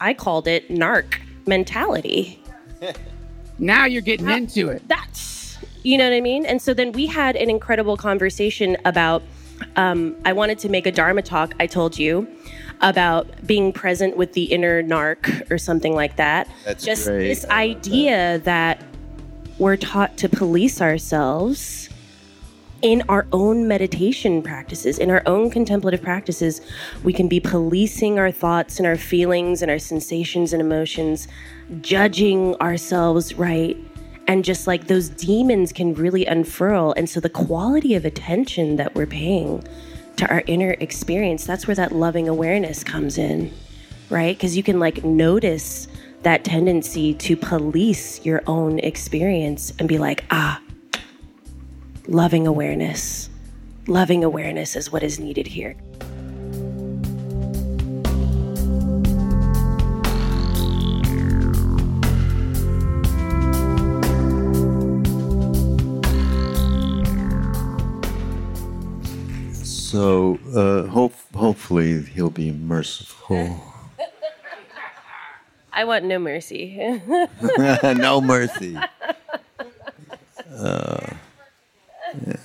I called it narc mentality. Now you're getting into it. That's, you know what I mean? And so then we had an incredible conversation about, um, I wanted to make a Dharma talk, I told you, about being present with the inner narc or something like that. That's Just great. this I love idea that we're taught to police ourselves in our own meditation practices, in our own contemplative practices, we can be policing our thoughts and our feelings and our sensations and emotions, judging ourselves, right? And just like those demons can really unfurl. And so the quality of attention that we're paying to our inner experience, that's where that loving awareness comes in, right? Because you can like notice that tendency to police your own experience and be like, ah, loving awareness. Loving awareness is what is needed here. So uh, hope, hopefully he'll be merciful. I want no mercy. no mercy. Uh, yeah.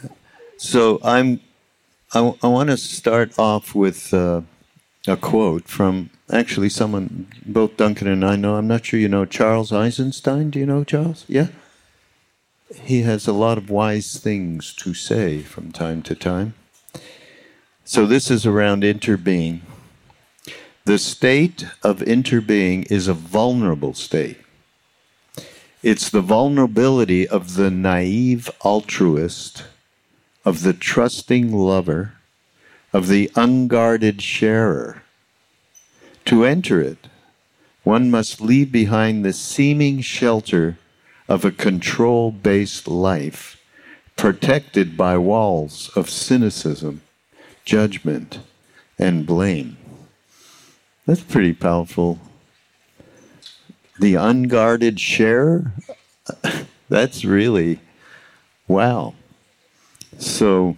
So I'm. I, I want to start off with uh, a quote from actually someone both Duncan and I know. I'm not sure you know Charles Eisenstein. Do you know Charles? Yeah. He has a lot of wise things to say from time to time. So this is around interbeing. The state of interbeing is a vulnerable state. It's the vulnerability of the naive altruist, of the trusting lover, of the unguarded sharer. To enter it, one must leave behind the seeming shelter of a control based life, protected by walls of cynicism, judgment, and blame. That's pretty powerful. The unguarded share, that's really wow. So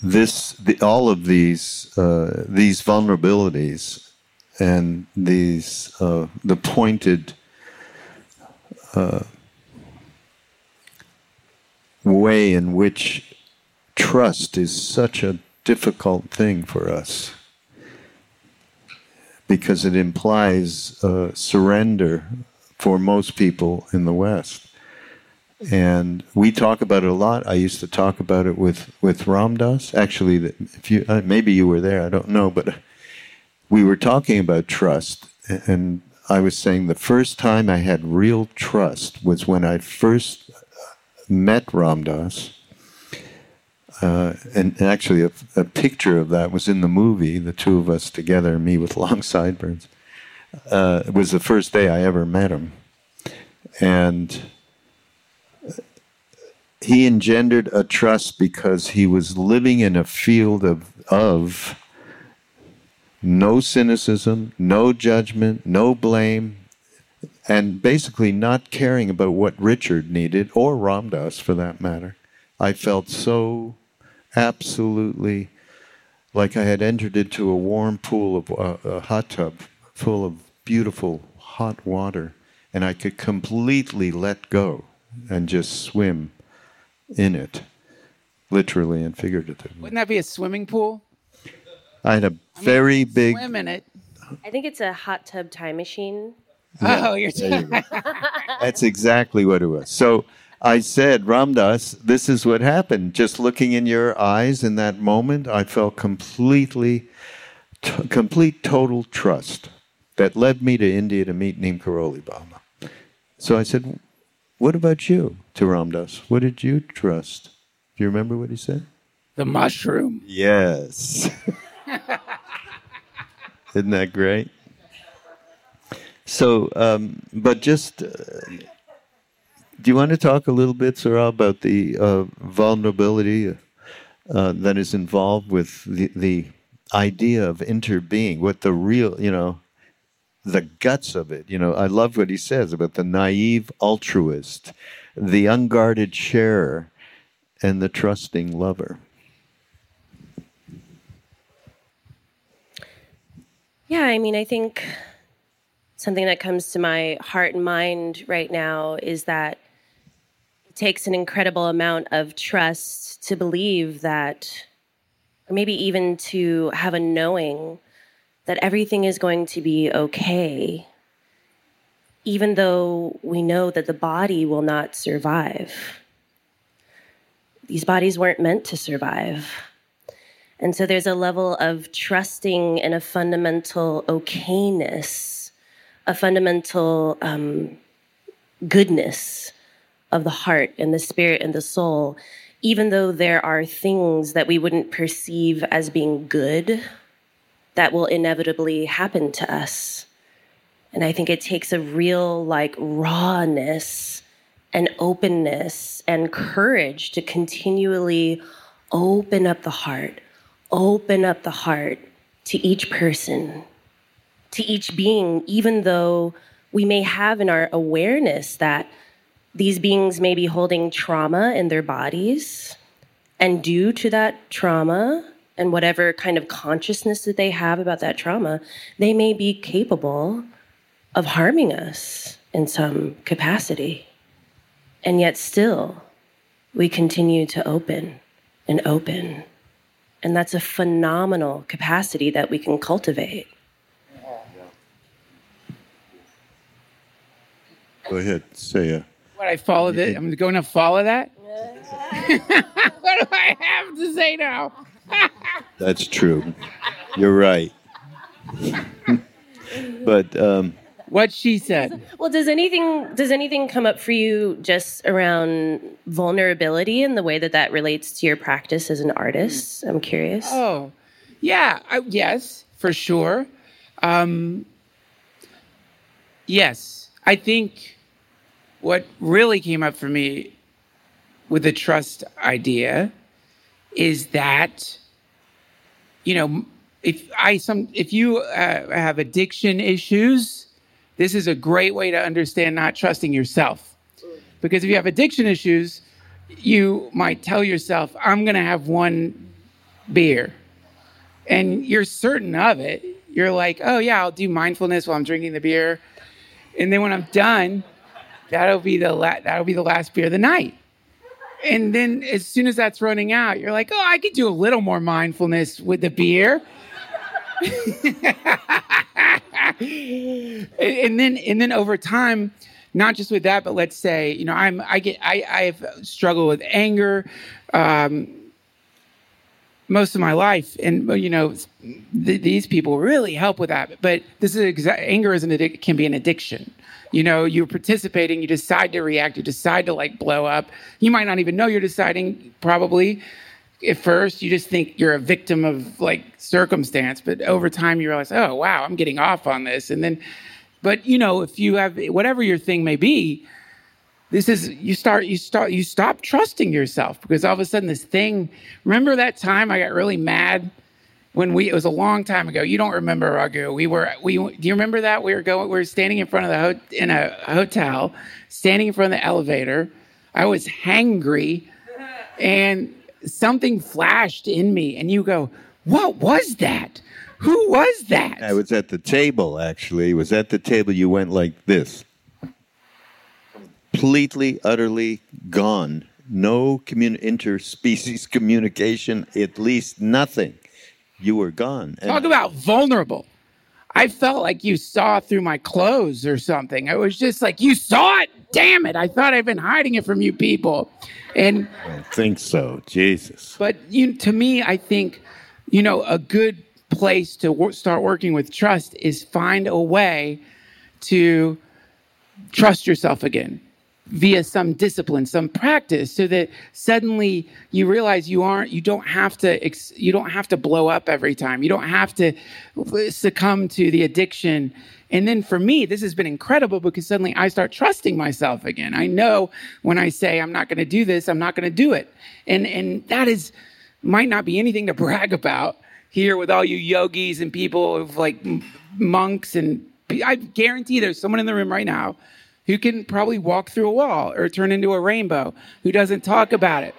this, the, all of these, uh, these vulnerabilities, and these, uh, the pointed uh, way in which trust is such a difficult thing for us because it implies uh, surrender for most people in the West. And we talk about it a lot. I used to talk about it with, with Ram Dass. Actually, if you uh, maybe you were there, I don't know, but we were talking about trust, and I was saying the first time I had real trust was when I first met Ram Dass. Uh, and, and actually, a, a picture of that was in the movie, the two of us together, me with long sideburns. Uh, it was the first day I ever met him. And he engendered a trust because he was living in a field of, of no cynicism, no judgment, no blame, and basically not caring about what Richard needed, or Ram Dass for that matter. I felt so absolutely like I had entered into a warm pool of uh, a hot tub full of beautiful hot water, and I could completely let go and just swim in it, literally and figuratively. Wouldn't that be a swimming pool? I had a very big. Swim in it. I think it's a hot tub time machine. Oh, you're There you. That's exactly what it was. So I said, Ram Dass, this is what happened. Just looking in your eyes in that moment, I felt completely, t- complete total trust that led me to India to meet Neem Karoli Baba. So I said, What about you to Ram Dass? What did you trust? Do you remember what he said? the mushroom. Yes. Isn't that great? So, um, but just, uh, do you want to talk a little bit, Sará, about the uh, vulnerability uh, that is involved with the, the idea of interbeing, what the real, you know, the guts of it. You know, I love what he says about the naive altruist, the unguarded sharer, and the trusting lover. Yeah, I mean, I think something that comes to my heart and mind right now is that takes an incredible amount of trust to believe that, maybe even to have a knowing that everything is going to be okay, even though we know that the body will not survive. These bodies weren't meant to survive. And so there's a level of trusting in a fundamental okayness, a fundamental um, goodness of the heart and the spirit and the soul, even though there are things that we wouldn't perceive as being good that will inevitably happen to us. And I think it takes a real, like, rawness and openness and courage to continually open up the heart open up the heart to each person, to each being, even though we may have in our awareness that these beings may be holding trauma in their bodies. And due to that trauma and whatever kind of consciousness that they have about that trauma, they may be capable of harming us in some capacity. And yet, still, we continue to open and open and that's a phenomenal capacity that we can cultivate. Go ahead, say it. What I follow that? I'm going to follow that. what do I have to say now? That's true. You're right. but um, what she said. Well, does anything does anything come up for you just around vulnerability and the way that that relates to your practice as an artist? I'm curious. Oh, yeah, I, yes, for sure. Um, yes, I think what really came up for me with the trust idea is that you know if I some if you uh, have addiction issues this is a great way to understand not trusting yourself. Because if you have addiction issues, you might tell yourself, I'm going to have one beer. And you're certain of it. You're like, oh, yeah, I'll do mindfulness while I'm drinking the beer. And then when I'm done, that'll be the, la- that'll be the last beer of the night. And then as soon as that's running out, you're like, oh, I could do a little more mindfulness with the beer. and then and then over time not just with that but let's say you know i'm i get i i've struggled with anger um, most of my life and you know th- these people really help with that but this is exa- anger is an addic- can be an addiction you know you're participating you decide to react you decide to like blow up. You might not even know you're deciding probably. At first you just think you're a victim of like circumstance but over time you realize oh wow i'm getting off on this. And then but you know if you have whatever your thing may be this is you start you start you stop trusting yourself because all of a sudden this thing remember that time i got really mad when we it was a long time ago you don't remember Raghu. we were we do you remember that we were going we were standing in front of the ho- in a hotel standing in front of the elevator i was hangry and something flashed in me, and you go, What was that? Who was that? I was at the table, actually. It was at the table. You went like this completely, utterly gone. No commun- interspecies communication, at least nothing. You were gone. And Talk about vulnerable. I felt like you saw through my clothes or something. I was just like, You saw it? Damn it. I thought I'd been hiding it from you people. And I don't think so, Jesus. But you, to me, I think, you know, a good place to w- start working with trust is find a way to trust yourself again via some discipline some practice so that suddenly you realize you aren't you don't have to ex, you don't have to blow up every time you don't have to uh, succumb to the addiction and then for me, this has been incredible because suddenly I start trusting myself again. I know when I say I'm not going to do this, I'm not going to do it. And, and that is, might not be anything to brag about here with all you yogis and people of like monks. And I guarantee there's someone in the room right now who can probably walk through a wall or turn into a rainbow who doesn't talk about it.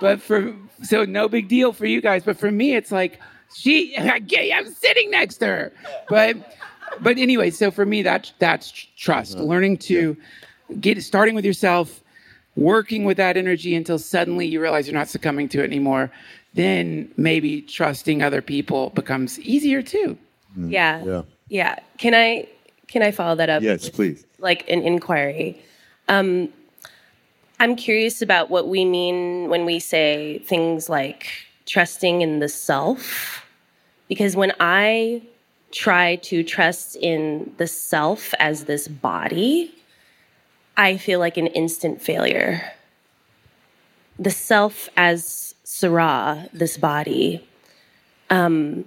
But for, so no big deal for you guys. But for me, it's like, She, I'm sitting next to her. But, but anyway, so for me, that's that's trust. Uh-huh. Learning to get starting with yourself, working with that energy until suddenly you realize you're not succumbing to it anymore. Then maybe trusting other people becomes easier too. Yeah. Yeah. Yeah. Can I can I follow that up? Yes, please. Like an inquiry. Um, I'm curious about what we mean when we say things like trusting in the self. Because when I try to trust in the self as this body, I feel like an instant failure. The self as Sará, this body, um,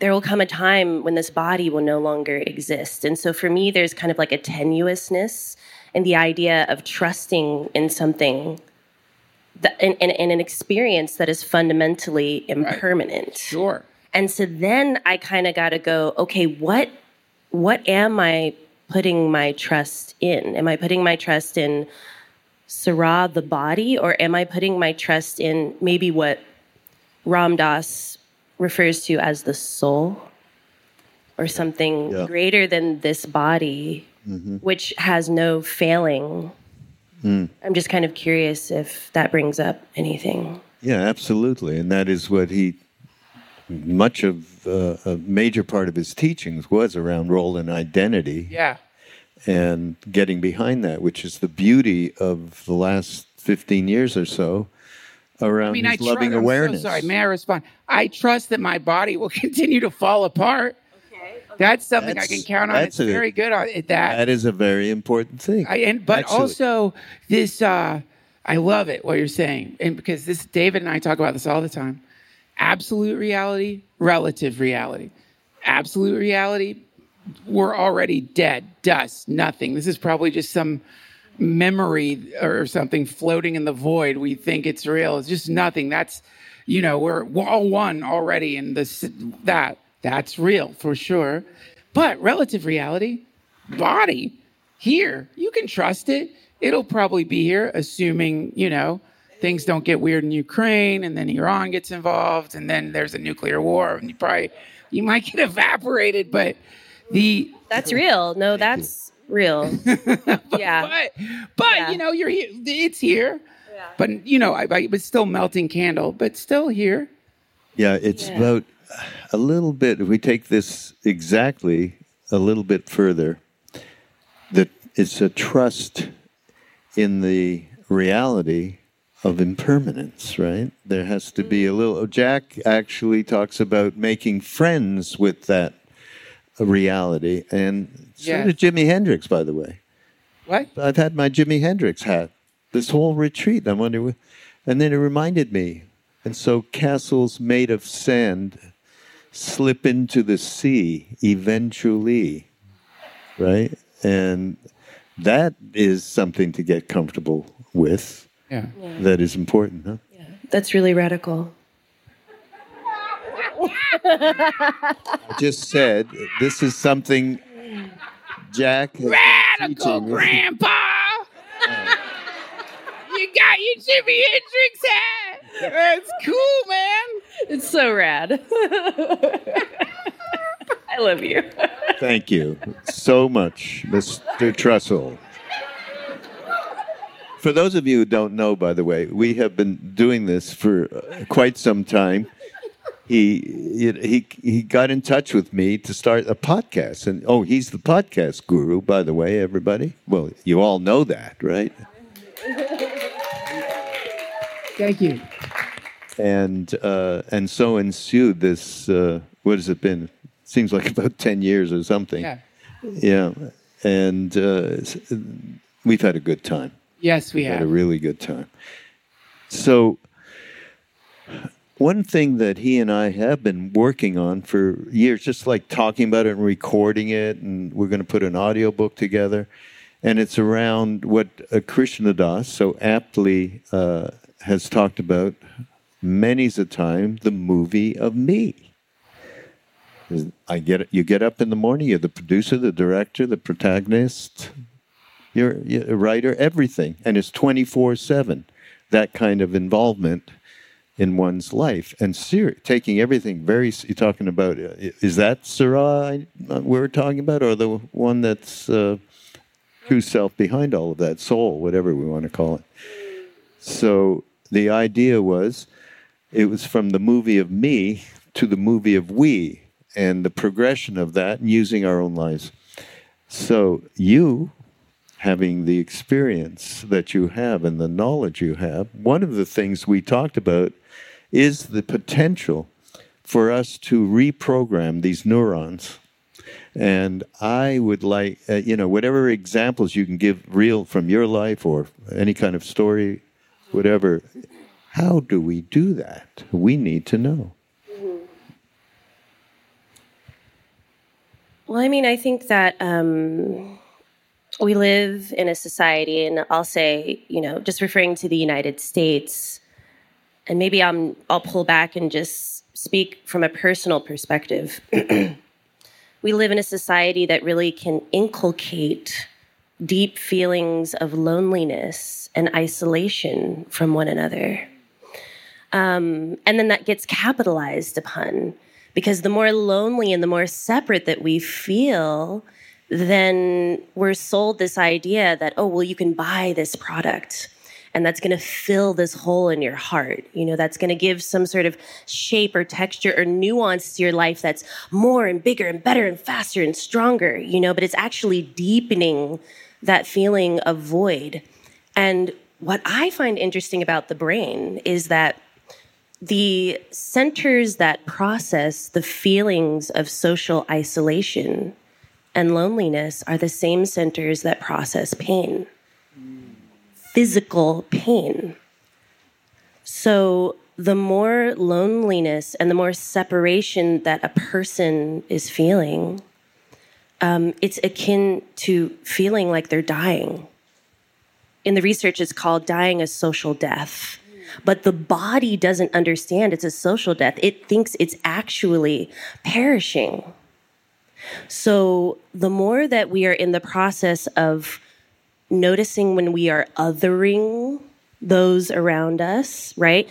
there will come a time when this body will no longer exist. And so for me, there's kind of like a tenuousness in the idea of trusting in something that, in, in, in an experience that is fundamentally impermanent. Sure. And so then I kind of got to go, okay, what what am I putting my trust in? Am I putting my trust in Sará the body or am I putting my trust in maybe what Ram Dass refers to as the soul or something Yeah. greater than this body which has no failing? I'm just kind of curious if that brings up anything. Yeah, absolutely. And that is what he, much of uh, a major part of his teachings was around role and identity Yeah. and getting behind that, which is the beauty of the last 15 years or so around I mean, I his tr- loving I'm so sorry, may I respond? I trust that my body will continue to fall apart. Okay. That's something I can count on. that's It's a- very good at at that. that is a very important thing. I, and but Actually. also this uh I love it what you're saying. And because this David and I talk about this all the time. Absolute reality, relative reality. Absolute reality, we're already dead, dust, nothing. This is probably just some memory or something floating in the void. We think it's real. It's just nothing. That's you know, we're all one already and this that that's real for sure. But relative reality, body here. You can trust it. It'll probably be here, assuming, you know, things don't get weird in Ukraine and then Iran gets involved and then there's a nuclear war and you probably you might get evaporated, but the That's real. No, that's real. yeah. but but Yeah. you know, you're here it's here. But you know, I, I it's still melting candle, but still here. Yeah, it's Yeah. about a little bit. If we take this exactly a little bit further, that it's a trust in the reality of impermanence, right? There has to be a mm-hmm. little. Oh, Jack actually talks about making friends with that reality, and so Yeah. did Jimi Hendrix, by the way. What? I've had my Jimi Hendrix hat this whole retreat. I wonder, wh- and then it reminded me. And so castles made of sand slip into the sea eventually, right? And that is something to get comfortable with. Yeah. That is important, huh? Yeah. That's really radical. I just said this is something Jack has been Radical teaching us. grandpa. you got your Jimi Hendrix hat. That's cool, man. It's so rad. I love you. Thank you so much, Mr. Trussell. For those of you who don't know, by the way, we have been doing this for uh, quite some time. He, he he got in touch with me to start a podcast, and oh, he's the podcast guru, by the way, everybody. Well, you all know that, right? Thank you. and uh, and so ensued this. Uh, what has it been? Seems like about ten years or something. Yeah. Yeah, and uh, we've had a good time. Yes, we Had a really good time. So, one thing that he and I have been working on for years, just like talking about it and recording it, and we're going to put an audiobook together, and it's around what uh, Krishna Das so aptly uh, has talked about many's a time the movie of me. I get it, you get up in the morning. You're the producer, the director, the protagonist. You're, you're a writer, everything, and it's twenty four seven. That kind of involvement in one's life. And ser- taking everything very you're talking about uh, is that Sará uh, we're talking about or the one that's uh, true self behind all of that? Soul whatever we want to call it. So the idea was it was from the movie of me to the movie of we and the progression of that and using our own lives. So you having the experience that you have and the knowledge you have one of the things we talked about is the potential for us to reprogram these neurons. And I would like, uh, you know, whatever examples you can give real from your life or any kind of story, whatever. How do we do that? We need to know. Well, I mean, I think that um, we live in a society, and I'll say, you know, just referring to the United States, and maybe I'm I'll pull back and just speak from a personal perspective. we live in a society that really can inculcate deep feelings of loneliness and isolation from one another. Um, and then that gets capitalized upon because the more lonely and the more separate that we feel, then we're sold this idea that, oh, well, you can buy this product and that's going to fill this hole in your heart. You know, that's going to give some sort of shape or texture or nuance to your life that's more and bigger and better and faster and stronger, you know, but it's actually deepening that feeling of void. And what I find interesting about the brain is that the centers that process the feelings of social isolation and loneliness are the same centers that process pain physical pain. So, the more loneliness and the more separation that a person is feeling, um, it's akin to feeling like they're dying. In the research, it's called dying a social death. But the body doesn't understand it's a social death. It thinks it's actually perishing. So, the more that we are in the process of noticing when we are othering those around us, right?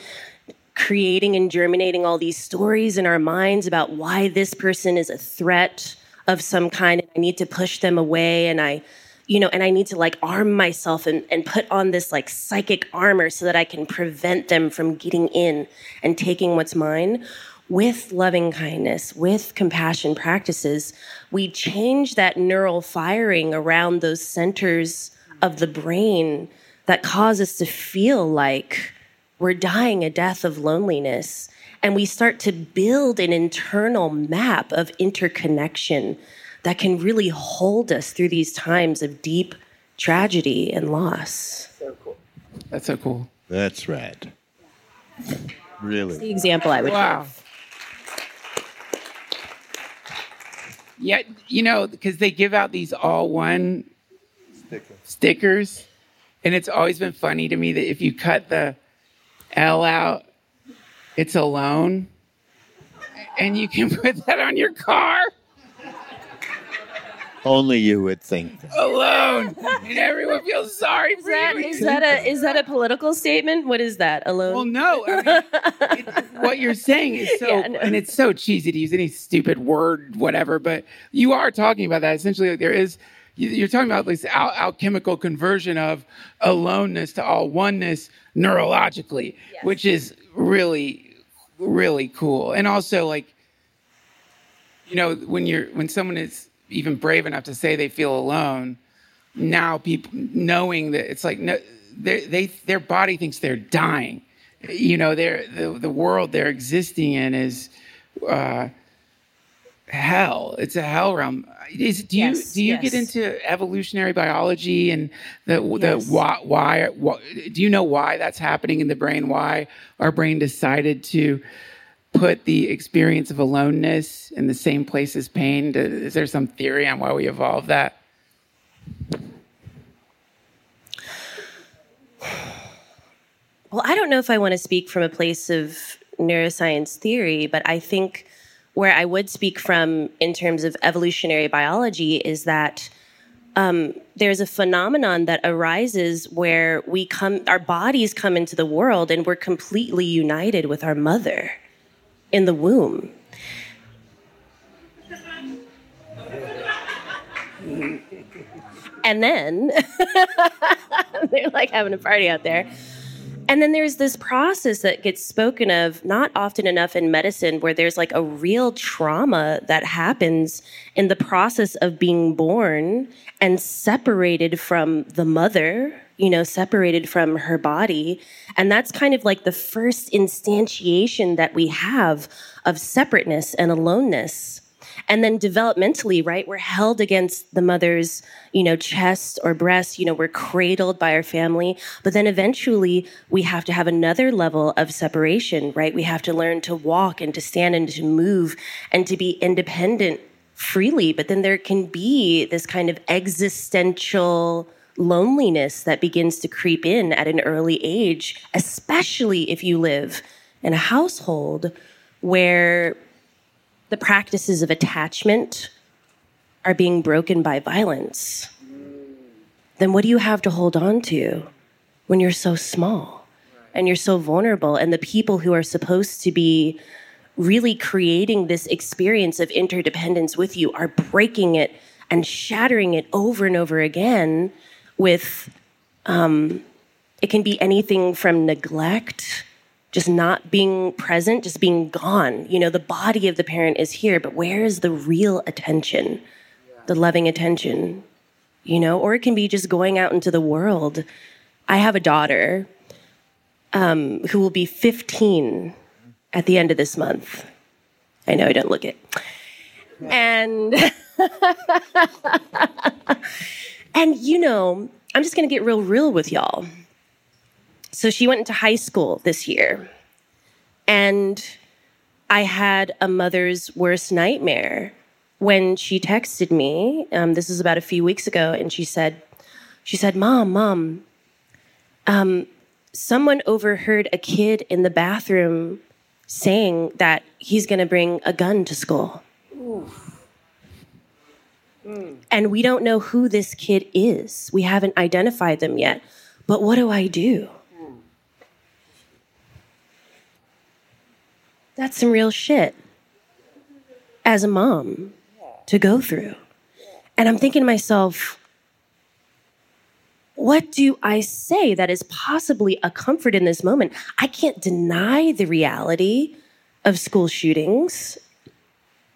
Creating and germinating all these stories in our minds about why this person is a threat of some kind and I need to push them away and I you know and I need to like arm myself and, and put on this like psychic armor so that I can prevent them from getting in and taking what's mine with loving kindness, with compassion practices, we change that neural firing around those centers of the brain that cause us to feel like we're dying a death of loneliness. And we start to build an internal map of interconnection that can really hold us through these times of deep tragedy and loss. So cool. That's so cool. That's right. Really. That's the example I would wow. give. Yeah, you know, because they give out these all one Sticker. stickers. And it's always been funny to me that if you cut the L out, it's alone. And you can put that on your car. Only you would think that. Alone, and everyone feels sorry is for that, you. Is that a is that a political statement? What is that? Alone? Well, no. I mean, it, what you're saying is so, yeah, no. and it's so cheesy to use any stupid word, whatever. But you are talking about that. Essentially, like, there is you're talking about this al- alchemical conversion of aloneness to all oneness neurologically, yes. which is really, really cool. And also, like, you know, when you're when someone is even brave enough to say they feel alone, now people knowing that it's like no, they, they their body thinks they're dying. You know, they're the the world they're existing in is. Uh, hell. It's a hell realm. Is, do you do you yes. get into evolutionary biology and the yes. the why, why, why do you know why that's happening in the brain? Why our brain decided to put the experience of aloneness in the same place as pain? Is there some theory on why we evolved that? Well, I don't know if I want to speak from a place of neuroscience theory, but I think where I would speak from in terms of evolutionary biology is that um, there's a phenomenon that arises where we come, our bodies come into the world and we're completely united with our mother in the womb. And then they're like having a party out there. And then there's this process that gets spoken of not often enough in medicine where there's like a real trauma that happens in the process of being born and separated from the mother, you know, separated from her body. And that's kind of like the first instantiation that we have of separateness and aloneness and then developmentally right we're held against the mother's you know chest or breast you know we're cradled by our family. But then eventually we have to have another level of separation right? We have to learn to walk and to stand and to move and to be independent freely. But then there can be this kind of existential loneliness that begins to creep in at an early age especially if you live in a household where the practices of attachment are being broken by violence, then what do you have to hold on to when you're so small and you're so vulnerable? And the people who are supposed to be really creating this experience of interdependence with you are breaking it and shattering it over and over again with um, it can be anything from neglect just not being present, just being gone. You know, the body of the parent is here, but where is the real attention, the loving attention? You know, or it can be just going out into the world. I have a daughter um, who will be 15 at the end of this month. I know I don't look it. And and you know, I'm just going to get real real with y'all. So she went into high school this year. And I had a mother's worst nightmare when she texted me. Um, this was about a few weeks ago, and she said, "She said, Mom, Mom, um, someone overheard a kid in the bathroom saying that he's going to bring a gun to school." Mm. And we don't know who this kid is. We haven't identified them yet. But what do I do? That's some real shit as a mom to go through. And I'm thinking to myself, what do I say that is possibly a comfort in this moment? I can't deny the reality of school shootings,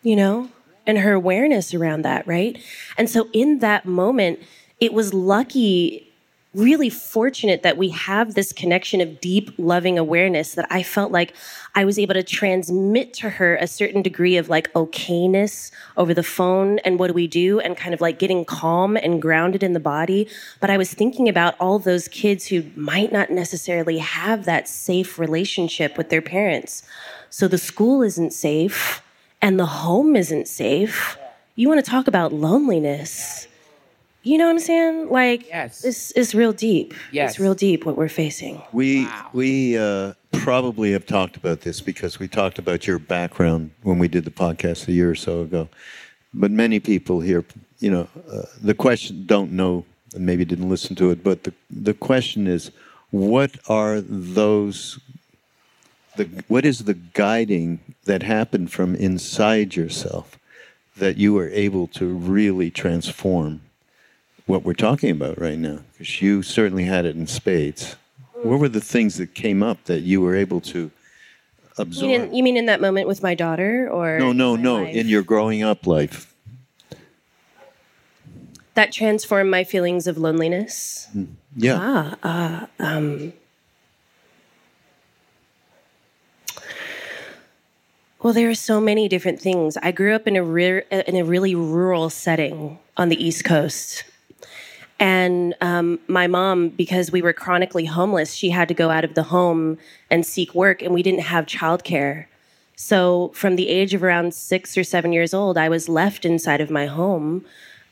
you know, and her awareness around that, right? And so in that moment, it was lucky really fortunate that we have this connection of deep, loving awareness that I felt like I was able to transmit to her a certain degree of like okayness over the phone and what do we do and kind of like getting calm and grounded in the body. But I was thinking about all those kids who might not necessarily have that safe relationship with their parents. So the school isn't safe and the home isn't safe. You want to talk about loneliness you know what I'm saying? Like, yes. it's, it's real deep. Yes. It's real deep what we're facing. We Wow. we uh, probably have talked about this because we talked about your background when we did the podcast a year or so ago. But many people here, you know, uh, the question don't know and maybe didn't listen to it. But the the question is, what are those? The what is the guiding that happened from inside yourself that you were able to really transform what we're talking about right now? Because you certainly had it in spades. What were the things that came up that you were able to You absorb? mean, you mean in that moment with my daughter or? no, no, no. life? In your growing up life. That transformed my feelings of loneliness. Yeah. Ah, uh, um. Well, there are so many different things. I grew up in a re- in a really rural setting on the East Coast, and um, my mom, because we were chronically homeless, she had to go out of the home and seek work, and we didn't have childcare. So, from the age of around six or seven years old, I was left inside of my home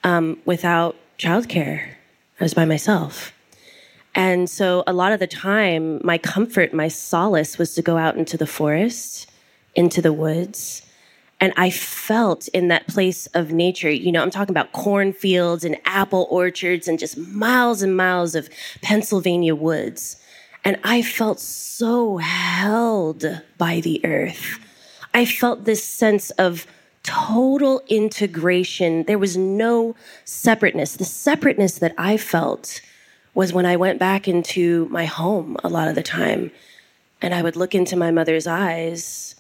um, without childcare. I was by myself. And so, a lot of the time, my comfort, my solace was to go out into the forest, into the woods, And I felt in that place of nature, you know, I'm talking about cornfields and apple orchards and just miles and miles of Pennsylvania woods. And I felt so held by the earth. I felt this sense of total integration. There was no separateness. The separateness that I felt was when I went back into my home a lot of the time and I would look into my mother's eyes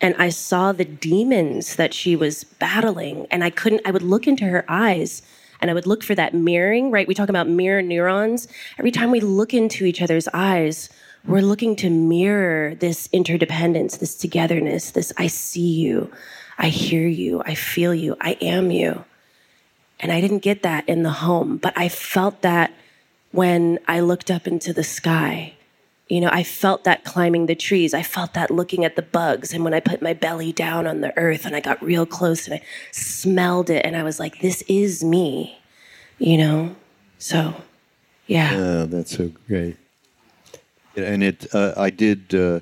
and I saw the demons that she was battling. And I couldn't, I would look into her eyes and I would look for that mirroring, right? We talk about mirror neurons. Every time we look into each other's eyes, we're looking to mirror this interdependence, this togetherness, this I see you, I hear you, I feel you, I am you. And I didn't get that in the home, but I felt that when I looked up into the sky you know, I felt that climbing the trees. I felt that looking at the bugs. And when I put my belly down on the earth and I got real close and I smelled it and I was like, this is me, you know? So, yeah. Yeah, that's so great. And it, uh, I did uh,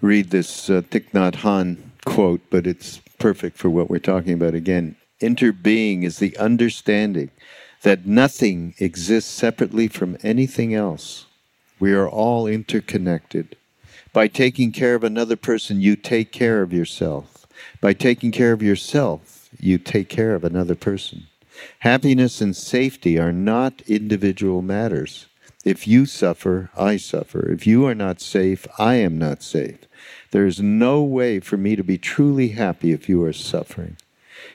read this uh, Thich Nhat Hanh quote, but it's perfect for what we're talking about again. Interbeing is the understanding that nothing exists separately from anything else we are all interconnected. By taking care of another person, you take care of yourself. By taking care of yourself, you take care of another person. Happiness and safety are not individual matters. If you suffer, I suffer. If you are not safe, I am not safe. There is no way for me to be truly happy if you are suffering.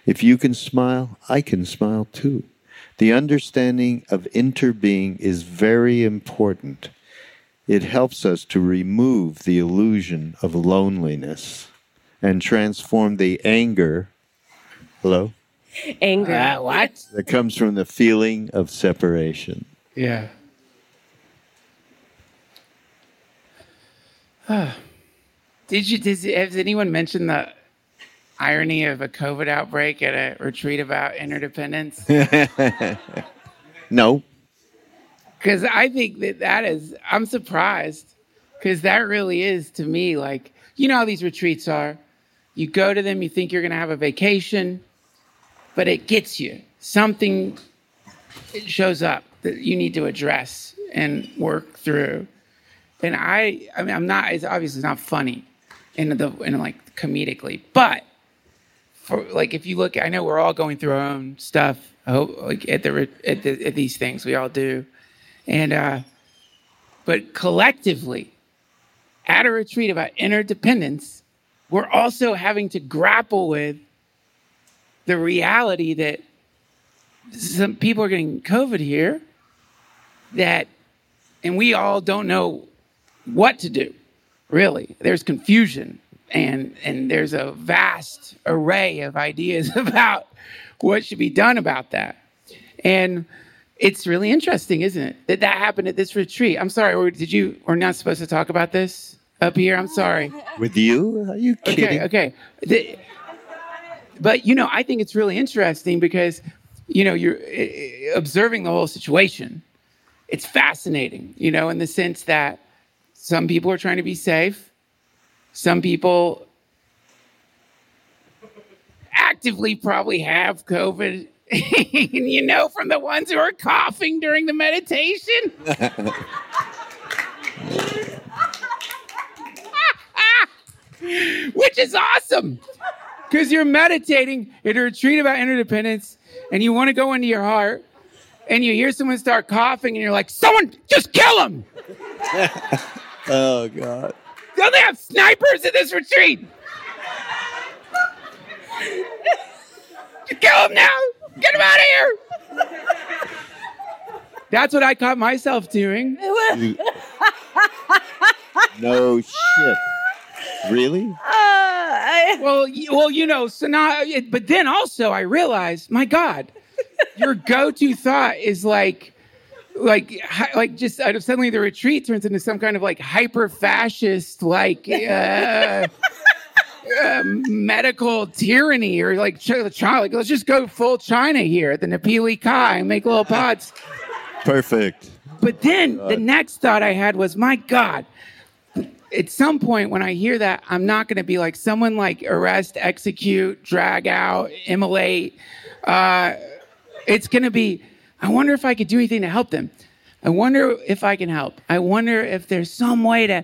If you can smile, I can smile too. The understanding of interbeing is very important it helps us to remove the illusion of loneliness and transform the anger. Hello? Anger. Uh, what? That comes from the feeling of separation. Yeah. Did you? Did, has anyone mentioned the irony of a COVID outbreak at a retreat about interdependence? no because I think that that is, I'm surprised because that really is to me like, you know how these retreats are. You go to them, you think you're going to have a vacation, but it gets you. Something shows up that you need to address and work through. And I, I mean, I'm not, it's obviously not funny in the, in like comedically, but for like, if you look, I know we're all going through our own stuff. I hope like at the, at the, at these things, we all do. And, uh, but collectively, at a retreat about interdependence, we're also having to grapple with the reality that some people are getting COVID here, that, and we all don't know what to do, really. There's confusion and, and there's a vast array of ideas about what should be done about that. And it's really interesting, isn't it? That that happened at this retreat. I'm sorry, or did you? We're not supposed to talk about this up here. I'm sorry. With you? Are you kidding? Okay, okay. The, but you know, I think it's really interesting because you know you're uh, observing the whole situation. It's fascinating, you know, in the sense that some people are trying to be safe, some people actively probably have COVID you know, from the ones who are coughing during the meditation. Which is awesome because you're meditating at a retreat about interdependence and you want to go into your heart and you hear someone start coughing and you're like, someone just kill him. oh, God. Don't they have snipers at this retreat? kill him now. Get him out of here! That's what I caught myself doing. no shit. Really? Uh, I... Well, well, you know, so now, but then also I realized, my God, your go-to thought is like, like, like just out of suddenly the retreat turns into some kind of like hyper fascist, like, uh, uh, medical tyranny or like China. Like, let's just go full China here at the Napili Kai and make little pods. Perfect. But then the next thought I had was, my God, at some point when I hear that, I'm not going to be like someone like arrest, execute, drag out, immolate. Uh, it's going to be, I wonder if I could do anything to help them. I wonder if I can help. I wonder if there's some way to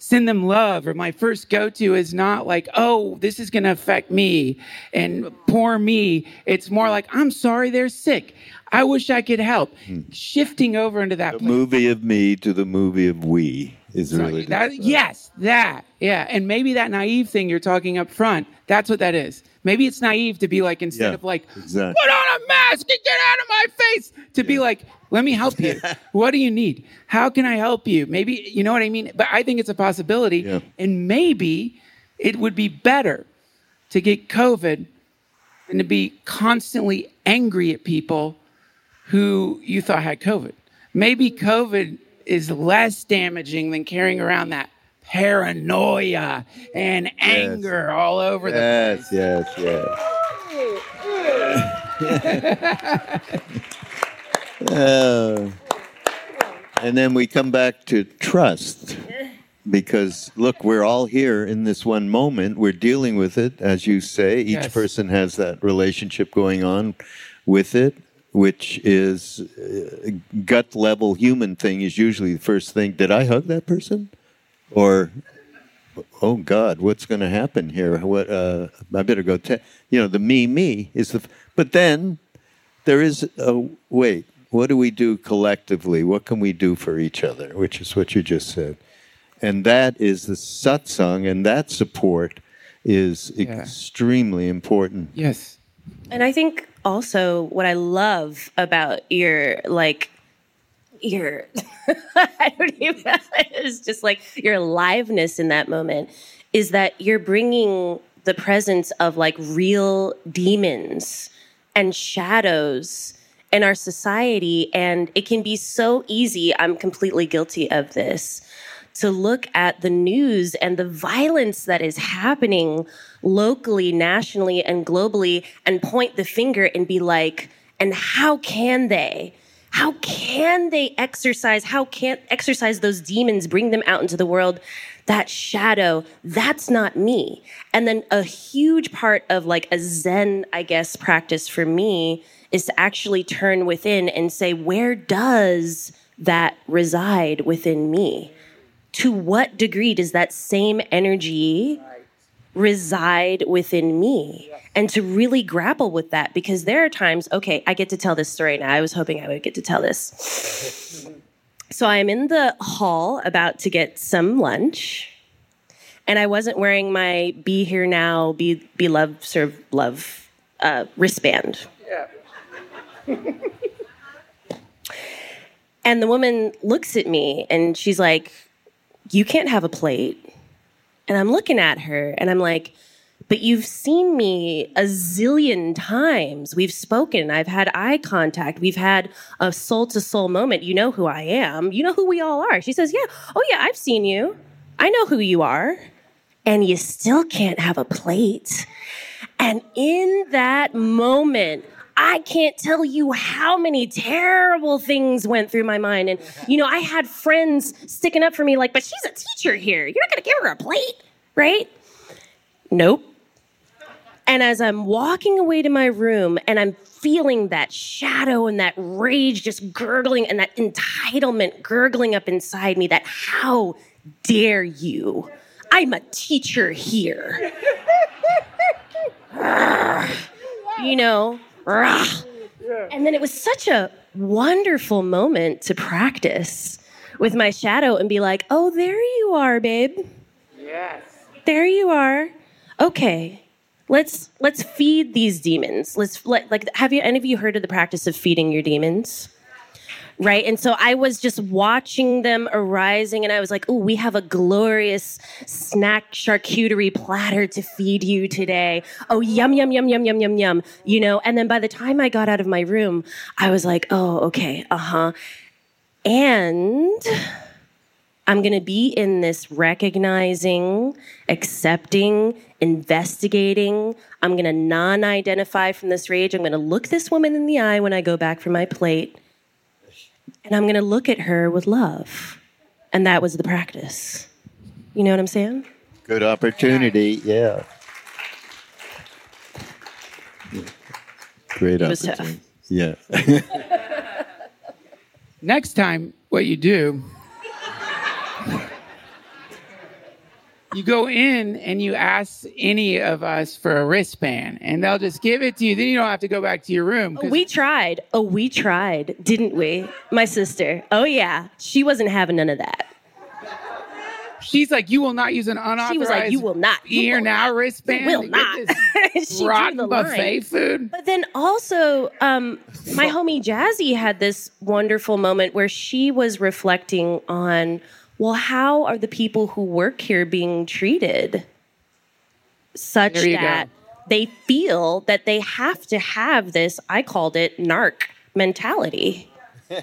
send them love. Or my first go to is not like, oh, this is going to affect me and poor me. It's more like, I'm sorry they're sick. I wish I could help. Hmm. Shifting over into that the movie of me to the movie of we is so really that. Yes, that. Yeah, and maybe that naive thing you're talking up front. That's what that is. Maybe it's naive to be like instead yeah, of like exactly. put on a mask and get out of my face to yeah. be like let me help you. what do you need? How can I help you? Maybe you know what I mean. But I think it's a possibility, yeah. and maybe it would be better to get COVID than to be constantly angry at people who you thought had COVID. Maybe COVID is less damaging than carrying around that paranoia and anger yes. all over yes, the place. Yes, yes, yes. uh, and then we come back to trust. Because look, we're all here in this one moment. We're dealing with it, as you say. Each yes. person has that relationship going on with it which is uh, gut level human thing is usually the first thing did i hug that person or oh god what's going to happen here what uh, i better go te-. you know the me me is the but then there is a wait what do we do collectively? What can we do for each other? Which is what you just said. And that is the satsang and that support is yeah. extremely important. Yes. And i think also what I love about your like your I don't even know, it's just like your aliveness in that moment is that you're bringing the presence of like real demons and shadows in our society and it can be so easy I'm completely guilty of this to look at the news and the violence that is happening locally, nationally, and globally and point the finger and be like, and how can they? How can they exercise? How can exercise those demons, bring them out into the world? That shadow, that's not me. And then a huge part of like a Zen, I guess, practice for me is to actually turn within and say, where does that reside within me? to what degree does that same energy reside within me and to really grapple with that because there are times okay i get to tell this story now i was hoping i would get to tell this so i'm in the hall about to get some lunch and i wasn't wearing my be here now be be love serve love uh, wristband yeah. and the woman looks at me and she's like you can't have a plate. And I'm looking at her and I'm like, but you've seen me a zillion times. We've spoken. I've had eye contact. We've had a soul to soul moment. You know who I am. You know who we all are. She says, Yeah. Oh, yeah, I've seen you. I know who you are. And you still can't have a plate. And in that moment, I can't tell you how many terrible things went through my mind. And, you know, I had friends sticking up for me, like, but she's a teacher here. You're not going to give her a plate, right? Nope. And as I'm walking away to my room and I'm feeling that shadow and that rage just gurgling and that entitlement gurgling up inside me, that how dare you? I'm a teacher here. you know, and then it was such a wonderful moment to practice with my shadow and be like, oh, there you are, babe. Yes. There you are. Okay. Let's let's feed these demons. Let's let like have you any of you heard of the practice of feeding your demons? Right? And so I was just watching them arising, and I was like, oh, we have a glorious snack charcuterie platter to feed you today. Oh, yum, yum, yum, yum, yum, yum, yum, you know? And then by the time I got out of my room, I was like, oh, okay, uh huh. And I'm going to be in this recognizing, accepting, investigating. I'm going to non identify from this rage. I'm going to look this woman in the eye when I go back for my plate and I'm going to look at her with love. And that was the practice. You know what I'm saying? Good opportunity. Yeah. Great It was tough. opportunity. Yeah. Next time, what you do, you go in and you ask any of us for a wristband, and they'll just give it to you. Then you don't have to go back to your room. 'cause- We tried. Oh, we tried, didn't we? My sister. Oh, yeah. She wasn't having none of that. she's like, "You will not use an unauthorized She was like, "You will not. You here will now not. wristband. You will not." she drew the buffet line. food." But then also, um, my homie Jazzy had this wonderful moment where she was reflecting on, well, how are the people who work here being treated such that go. they feel that they have to have this, I called it narc mentality.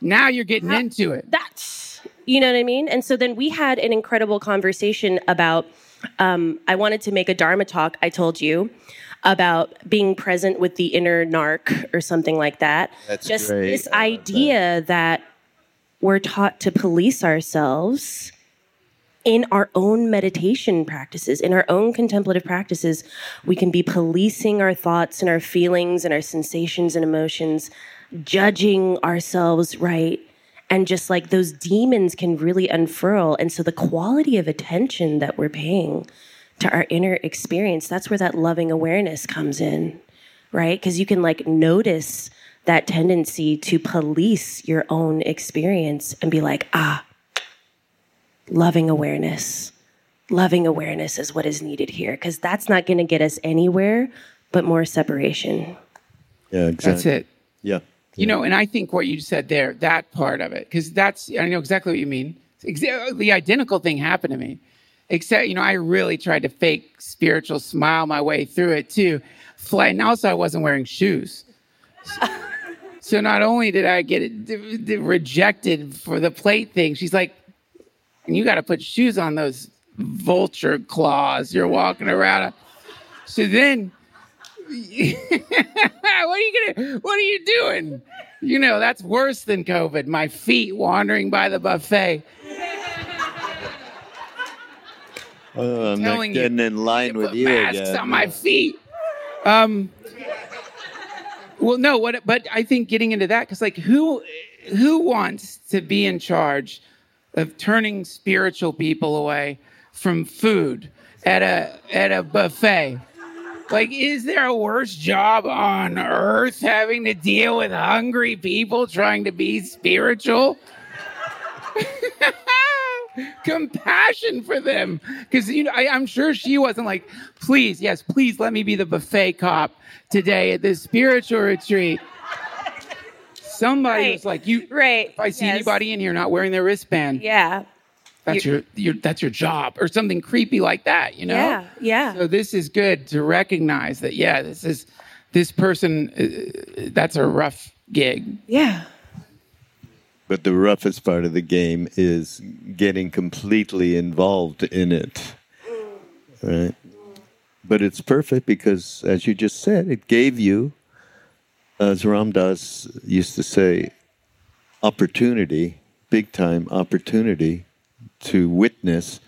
Now you're getting into it. That's, you know what I mean? And so then we had an incredible conversation about, um, I wanted to make a Dharma talk, I told you, about being present with the inner narc or something like that. That's Just great. this I love idea that we're taught to police ourselves in our own meditation practices, in our own contemplative practices, we can be policing our thoughts and our feelings and our sensations and emotions, judging ourselves right. And just like those demons can really unfurl. And so the quality of attention that we're paying to our inner experience, that's where that loving awareness comes in, right? Because you can like notice that tendency to police your own experience and be like, ah, loving awareness. Loving awareness is what is needed here because that's not going to get us anywhere but more separation. Yeah, exactly. That's it. Yeah. You know, and I think what you said there, that part of it, because that's, I know exactly what you mean. Exa- The identical thing happened to me. Except, you know, I really tried to fake spiritual smile my way through it too. Fly, and also, I wasn't wearing shoes. So not only did I get it, d- d- rejected for the plate thing, she's like, you got to put shoes on those vulture claws you're walking around. So then what are you gonna what are you doing you know that's worse than covid my feet wandering by the buffet Oh, I'm not telling you, getting in line with you masks again. on my feet um well no what but i think getting into that because like who who wants to be in charge of turning spiritual people away from food at a at a buffet like, is there a worse job on earth having to deal with hungry people trying to be spiritual? Compassion for them. Because, you know, I, I'm sure she wasn't like, please, yes, please let me be the buffet cop today at this spiritual retreat. Somebody Right. was like, you, Right. if I see Yes. anybody in here not wearing their wristband, Yeah. that's your, your, that's your job or something creepy like that, you know? Yeah. Yeah. So this is good to recognize that. Yeah, this is this person. Uh, that's a rough gig. yeah. But the roughest part of the game is getting completely involved in it. Right? But it's perfect because, as you just said, it gave you, as Ram Dass used to say, opportunity, big time opportunity to witness.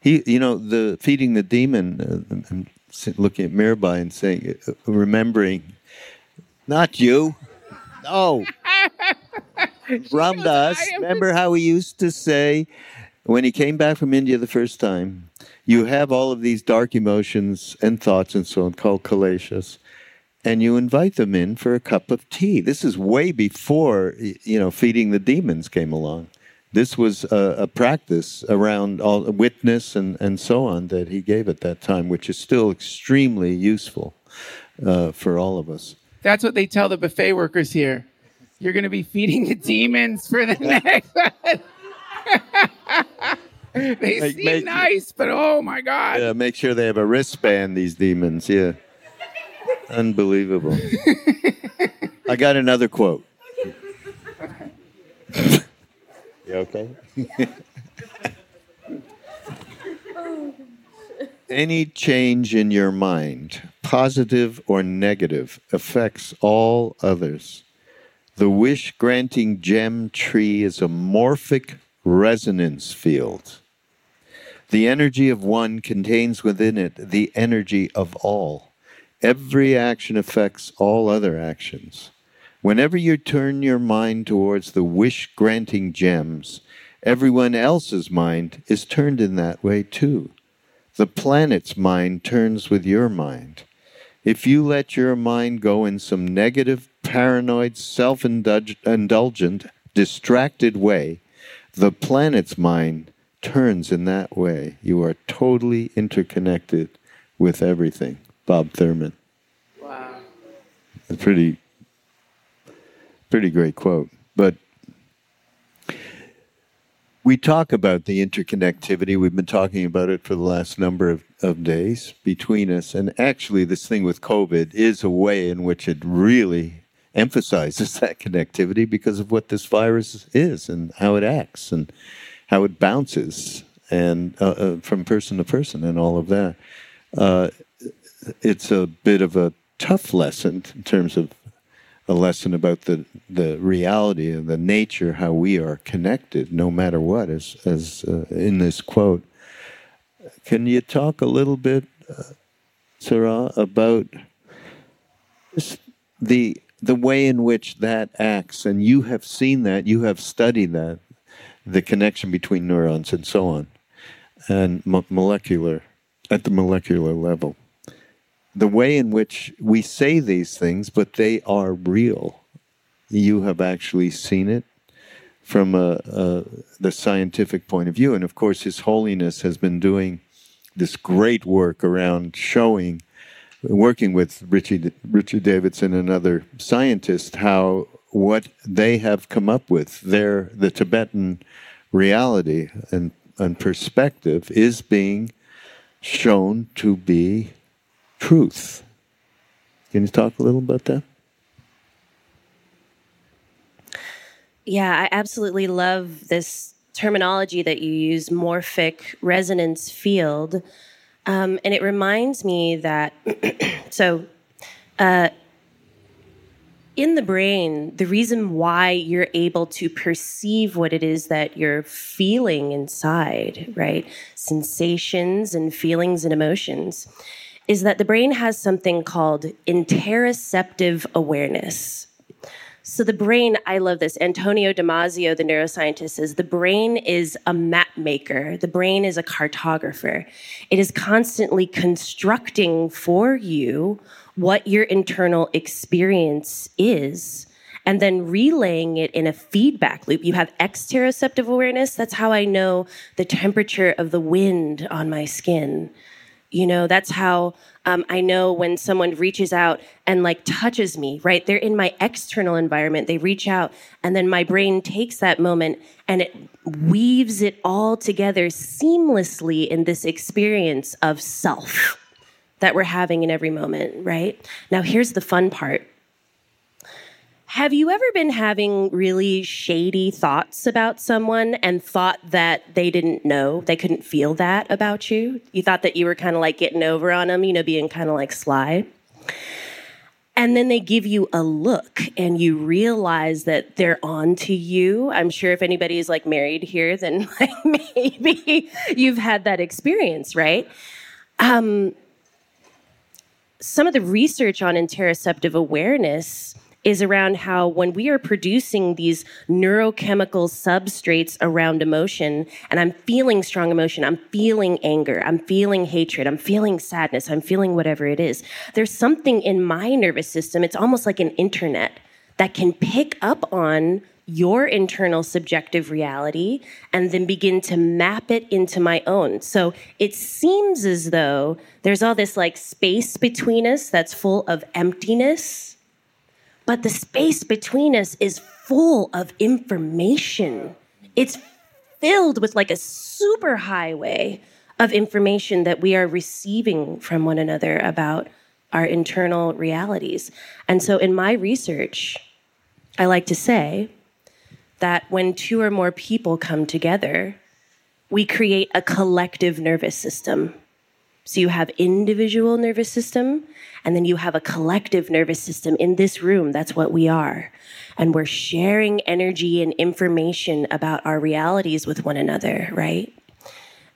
He, you know, the feeding the demon, uh, looking at Mirabai and saying, uh, remembering, not you, no. Ram Dass, remember how he used to say when he came back from India the first time, you have all of these dark emotions and thoughts and so on called kleshas, and you invite them in for a cup of tea. This is way before you know feeding the demons came along. This was a, a practice around all witness and, and so on that he gave at that time, which is still extremely useful uh, for all of us. That's what they tell the buffet workers here. You're going to be feeding the demons for the next. they Make- seem make- nice, but oh my god! Yeah, make sure they have a wristband, these demons. Yeah. Unbelievable. I got another quote. you okay? Any change in your mind, positive or negative, affects all others. The wish granting gem tree is a morphic resonance field. The energy of one contains within it the energy of all. Every action affects all other actions. Whenever you turn your mind towards the wish granting gems, everyone else's mind is turned in that way too. The planet's mind turns with your mind. If you let your mind go in some negative, paranoid, self indulgent, distracted way, the planet's mind turns in that way. You are totally interconnected with everything. Bob Thurman. Wow. A pretty, pretty great quote. But we talk about the interconnectivity. We've been talking about it for the last number of, of days between us. And actually, this thing with COVID is a way in which it really emphasizes that connectivity because of what this virus is and how it acts and how it bounces and uh, uh, from person to person and all of that. Uh, it's a bit of a tough lesson in terms of a lesson about the the reality and the nature how we are connected no matter what as as uh, in this quote. Can you talk a little bit uh, Sará about the the way in which that acts? And you have seen that you have studied that the connection between neurons and so on and mo- molecular at the molecular level the way in which we say these things, but they are real. You have actually seen it from a, a, the scientific point of view. And of course, His Holiness has been doing this great work around showing, working with Richie, Richard Davidson and other scientists, how what they have come up with, their, the Tibetan reality and, and perspective, is being shown to be truth. Can you talk a little about that? Yeah, I absolutely love this terminology that you use, morphic resonance field. Um, and it reminds me that, so, uh, in the brain, the reason why you're able to perceive what it is that you're feeling inside, right? Sensations and feelings and emotions is that the brain has something called interoceptive awareness. So, the brain, I love this. Antonio Damasio, the neuroscientist, says the brain is a map maker, the brain is a cartographer. It is constantly constructing for you what your internal experience is and then relaying it in a feedback loop. You have exteroceptive awareness. That's how I know the temperature of the wind on my skin. You know, that's how um, I know when someone reaches out and like touches me, right? They're in my external environment. They reach out, and then my brain takes that moment and it weaves it all together seamlessly in this experience of self that we're having in every moment, right? Now, here's the fun part have you ever been having really shady thoughts about someone and thought that they didn't know, they couldn't feel that about you? You thought that you were kind of like getting over on them, you know, being kind of like sly? And then they give you a look and you realize that they're on to you. I'm sure if anybody is like married here, then like maybe you've had that experience, right? Um, some of the research on interoceptive awareness is around how when we are producing these neurochemical substrates around emotion, and I'm feeling strong emotion, I'm feeling anger, I'm feeling hatred, I'm feeling sadness, I'm feeling whatever it is, there's something in my nervous system, it's almost like an internet that can pick up on your internal subjective reality and then begin to map it into my own. So it seems as though there's all this like space between us that's full of emptiness but the space between us is full of information. It's filled with like a super highway of information that we are receiving from one another about our internal realities. And so in my research, I like to say that when two or more people come together, we create a collective nervous system. So you have individual nervous system and then you have a collective nervous system in this room. That's what we are. And we're sharing energy and information about our realities with one another, right?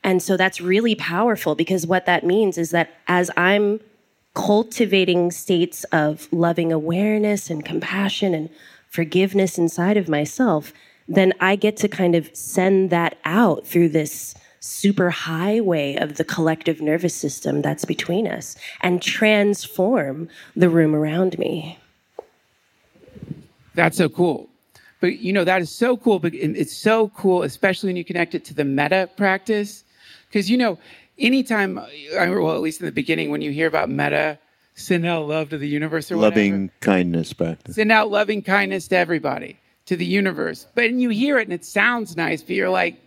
And so that's really powerful because what that means is that as I'm cultivating states of loving awareness and compassion and forgiveness inside of myself, then I get to kind of send that out through this super highway of the collective nervous system that's between us and transform the room around me. That's so cool. But you know, that is so cool. But it's so cool, especially when you connect it to the metta practice. Because you know, anytime, uh, well, at least in the beginning, when you hear about metta, send out love to the universe or loving whatever, kindness practice. Send out loving kindness to everybody, to the universe. But and you hear it and it sounds nice, but you're like,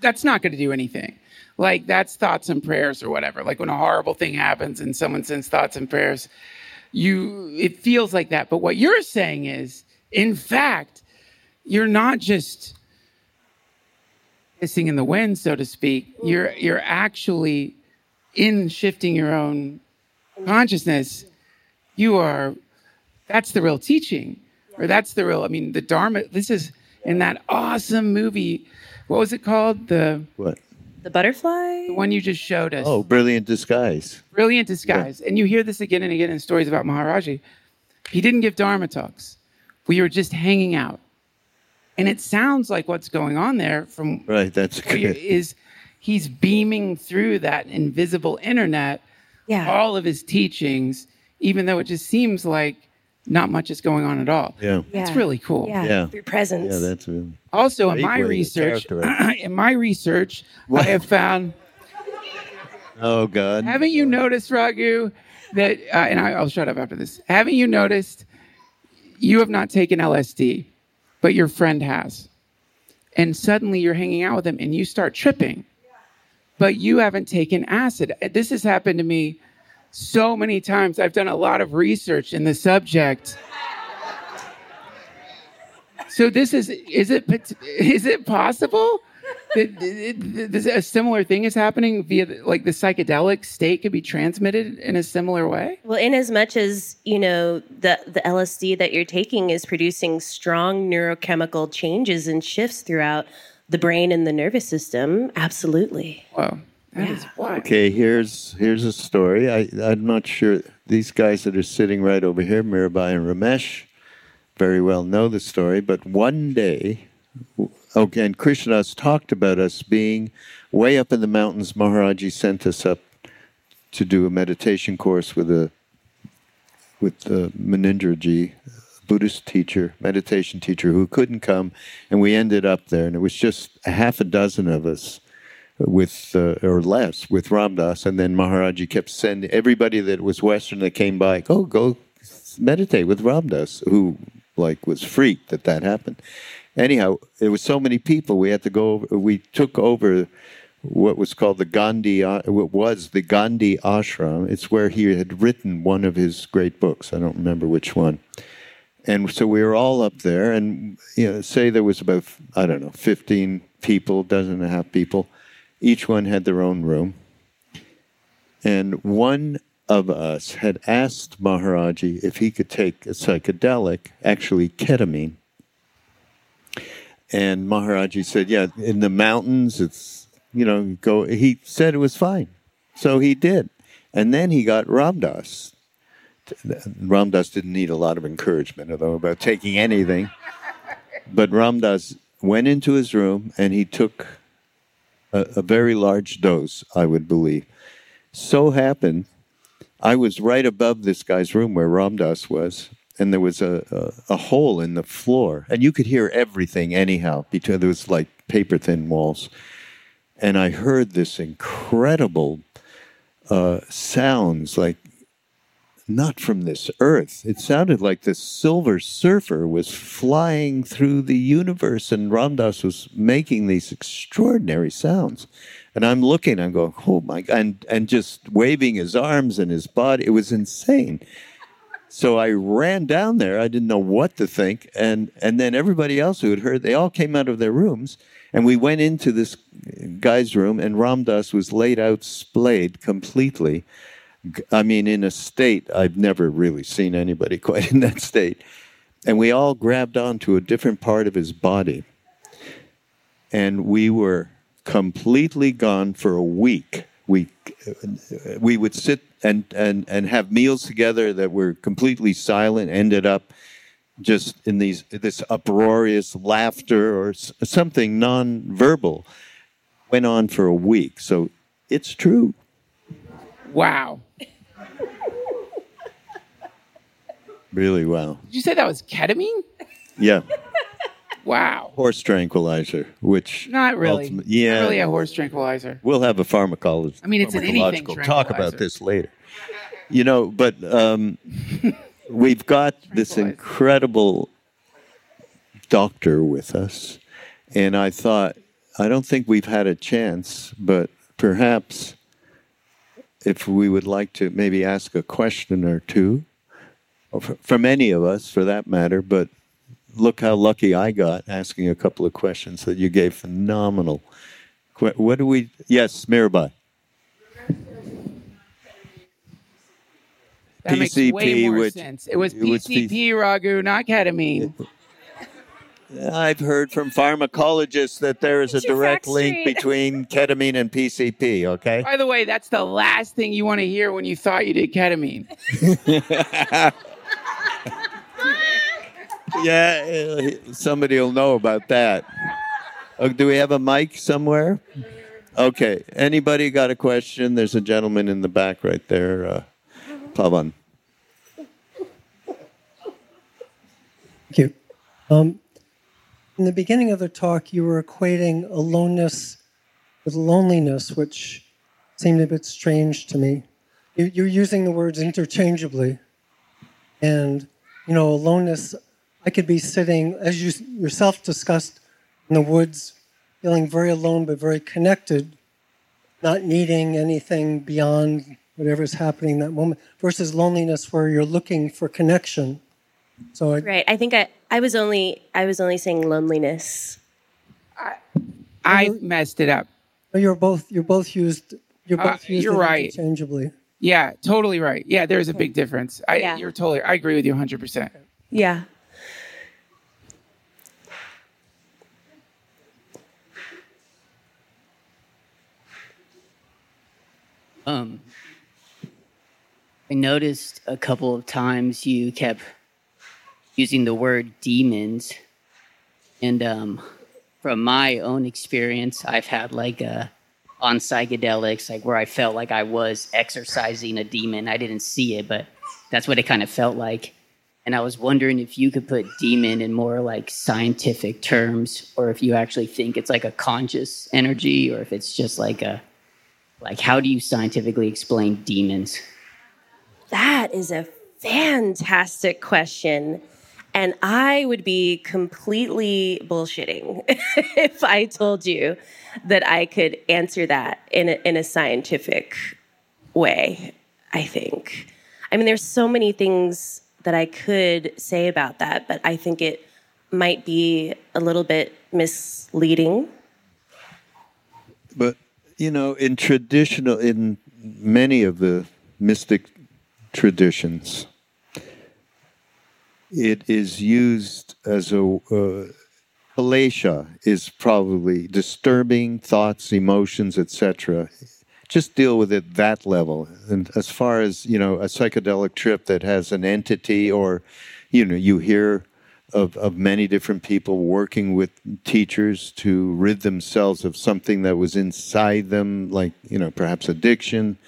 that's not going to do anything. Like that's thoughts and prayers or whatever. Like when a horrible thing happens and someone sends thoughts and prayers, you it feels like that. But what you're saying is, in fact, you're not just hissing in the wind, so to speak. You're you're actually in shifting your own consciousness. You are that's the real teaching. Or that's the real I mean the Dharma this is in that awesome movie what was it called? The what? The butterfly? The one you just showed us. Oh, brilliant disguise. Brilliant disguise. Yeah. And you hear this again and again in stories about Maharaji. He didn't give Dharma talks. We were just hanging out. And it sounds like what's going on there from Right, that's good. is he's beaming through that invisible internet yeah. all of his teachings, even though it just seems like not much is going on at all. Yeah. yeah. It's really cool. Yeah. yeah. Through presence. Yeah, that's really. Also, in my research, in my research, what? I have found. Oh God! Haven't you noticed, Raghu, that? Uh, and I, I'll shut up after this. Haven't you noticed? You have not taken LSD, but your friend has, and suddenly you're hanging out with him, and you start tripping, but you haven't taken acid. This has happened to me so many times. I've done a lot of research in the subject. So this is is it is it possible that a similar thing is happening via like the psychedelic state could be transmitted in a similar way? Well, in as much as you know the the LSD that you're taking is producing strong neurochemical changes and shifts throughout the brain and the nervous system, absolutely. Wow. That yeah. is. Okay, here's here's a story. I I'm not sure these guys that are sitting right over here, Mirabai and Ramesh, very well know the story. But one day, okay, and Krishna Das talked about us being way up in the mountains. Maharaji sent us up to do a meditation course with a with uh, Munindraji, Buddhist teacher, meditation teacher, who couldn't come, and we ended up there, and it was just a half a dozen of us with uh, or less with Ram Dass, and then Maharaji kept sending everybody that was Western that came by, go go meditate with Ram Dass, who like was freaked that that happened. Anyhow, there was so many people. We had to go. We took over what was called the Gandhi. Uh, what was the Gandhi Ashram? It's where he had written one of his great books. I don't remember which one. And so we were all up there, and you know, say there was about I don't know, fifteen people, dozen and a half people. Each one had their own room, and one of us had asked Maharaji if he could take a psychedelic, actually ketamine. And Maharaji said, "Yeah, in the mountains, it's you know, go." He said it was fine, so he did, and then he got Ram Dass. Ram Dass didn't need a lot of encouragement, although about taking anything. But Ram Dass went into his room and he took a, a very large dose, I would believe. So happened I was right above this guy's room where Ram Dass was, and there was a, a, a, hole in the floor, and you could hear everything anyhow. Between there was like paper thin walls, and I heard this incredible uh, sounds like not from this earth. It sounded like the Silver Surfer was flying through the universe, and Ram Dass was making these extraordinary sounds. And I'm looking, I'm going, oh my God, and, and just waving his arms and his body. It was insane. So I ran down there. I didn't know what to think. And, and then everybody else who had heard, they all came out of their rooms. And we went into this guy's room, and Ram Dass was laid out, splayed completely. I mean, in a state I've never really seen anybody quite in that state. And we all grabbed onto a different part of his body. And we were completely gone for a week. We we would sit and and and have meals together that were completely silent. Ended up just in these this uproarious laughter or something non-verbal went on for a week. So it's true. Wow. Really well. Did you say that was ketamine? Yeah. Wow. Horse tranquilizer, which Not really. yeah. Not really a horse tranquilizer. We'll have a pharmacologist. I mean, it's an anything talk about this later. You know, but um, we've got this incredible doctor with us, and I thought I don't think we've had a chance, but perhaps if we would like to maybe ask a question or two, or f- from any of us for that matter, but look how lucky I got asking a couple of questions that you gave phenomenal. What do we? Yes, Mirabai. That makes way more which- sense. It was it was PCP, Raghu, not ketamine. I've heard from pharmacologists that there is a direct link between ketamine and PCP. Okay. By the way, that's the last thing you want to hear when you thought you did ketamine. Yeah, uh, somebody will know about that. Oh, do we have a mic somewhere? Okay. Anybody got a question? There's a gentleman in the back right there. Uh, Pavan. Thank you. Um, in the beginning of the talk, you were equating aloneness with loneliness, which seemed a bit strange to me. You, you're using the words interchangeably. And, you know, aloneness, I could be sitting, as you yourself discussed, in the woods, feeling very alone but very connected, not needing anything beyond whatever's happening in that moment, versus loneliness where you're looking for connection. So I, Right. I think I, I was only I was only saying loneliness. I I messed it up. You're both you're both used you're Uh, used you're right. interchangeably. Yeah, totally right. Yeah, there's a big difference. I, Yeah. You're totally. I agree with you 100. percent Yeah. Um, I noticed a couple of times you kept using the word demons, and um, from my own experience, I've had like a on psychedelics, like where I felt like I was exercising a demon. I didn't see it, but that's what it kind of felt like. And I was wondering if you could put demon in more like scientific terms, or if you actually think it's like a conscious energy, or if it's just like a like how do you scientifically explain demons That is a fantastic question. And I would be completely bullshitting if I told you that I could answer that in a, in a scientific way, I think. I mean, there's so many things that I could say about that, but I think it might be a little bit misleading. But you know, in traditional, in many of the mystic traditions, it is used as a uh, is probably disturbing thoughts, emotions, etc. Just deal with it that level. And as far as you know, a psychedelic trip that has an entity, or you know, you hear of, of many different people working with teachers to rid themselves of something that was inside them, like, you know, perhaps addiction.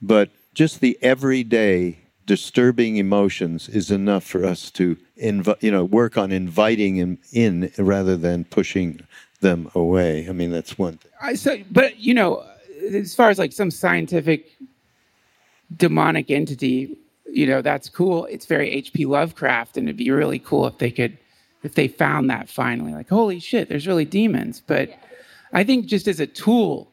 But just the everyday disturbing emotions is enough for us to, invi- you know, work on inviting them in rather than pushing them away. I mean, that's one thing. I so, but you know, as far as like some scientific demonic entity, you know, that's cool. It's very H.P. Lovecraft, and it'd be really cool if they could, if they found that finally, like, holy shit, there's really demons. But I think just as a tool,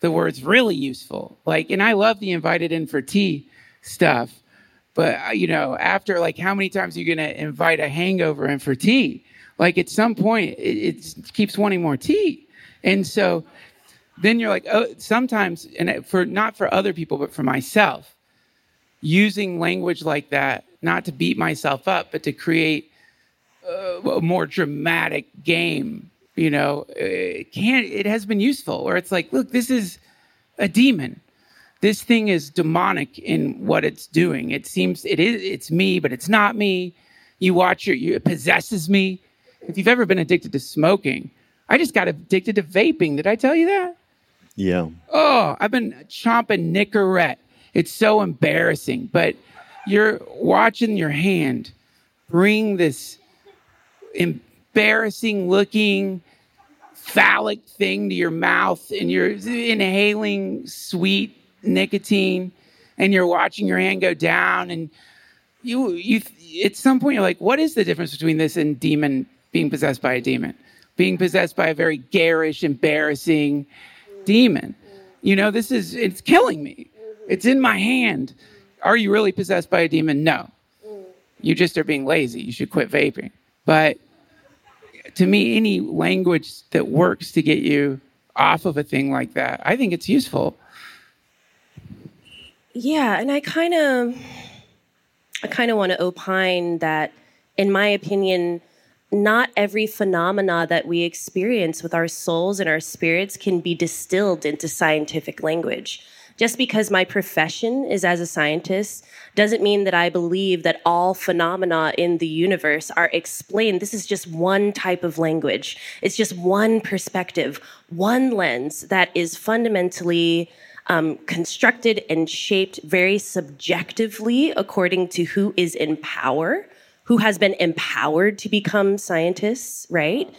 the word's really useful. Like, and I love the invited in for tea stuff, but uh, you know, after like, how many times are you gonna invite a hangover in for tea? Like, at some point, it, it keeps wanting more tea, and so then you're like, oh, sometimes, and for not for other people, but for myself, using language like that, not to beat myself up, but to create uh, a more dramatic game you know, it can it has been useful where it's like, look, this is a demon. This thing is demonic in what it's doing. It seems it is it's me, but it's not me. You watch it, you, it possesses me. If you've ever been addicted to smoking, I just got addicted to vaping. Did I tell you that? Yeah. Oh, I've been chomping Nicorette. It's so embarrassing. But you're watching your hand bring this embarrassing looking phallic thing to your mouth and you're inhaling sweet nicotine and you're watching your hand go down and you you at some point you're like what is the difference between this and demon being possessed by a demon being possessed by a very garish embarrassing demon you know this is it's killing me it's in my hand. Are you really possessed by a demon? No. You just are being lazy. You should quit vaping. But to me, any language that works to get you off of a thing like that, I think it's useful. Yeah, and I kind of, I kind of want to opine that, in my opinion, not every phenomena that we experience with our souls and our spirits can be distilled into scientific language. Just because my profession is as a scientist doesn't mean that I believe that all phenomena in the universe are explained. This is just one type of language. It's just one perspective, one lens that is fundamentally um, constructed and shaped very subjectively according to who is in power, who has been empowered to become scientists, right?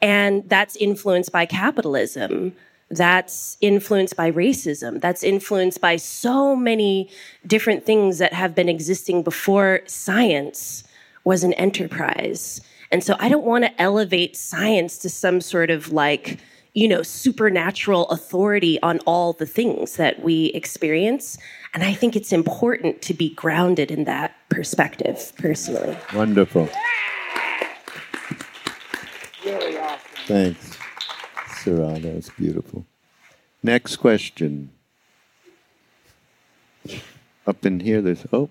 And that's influenced by capitalism that's influenced by racism, that's influenced by so many different things that have been existing before science was an enterprise. And so I don't want to elevate science to some sort of like, you know, supernatural authority on all the things that we experience. And I think it's important to be grounded in that perspective, personally. Wonderful. Really awesome. Thanks. Sará. That's beautiful. Next question. Up in here, there's oh.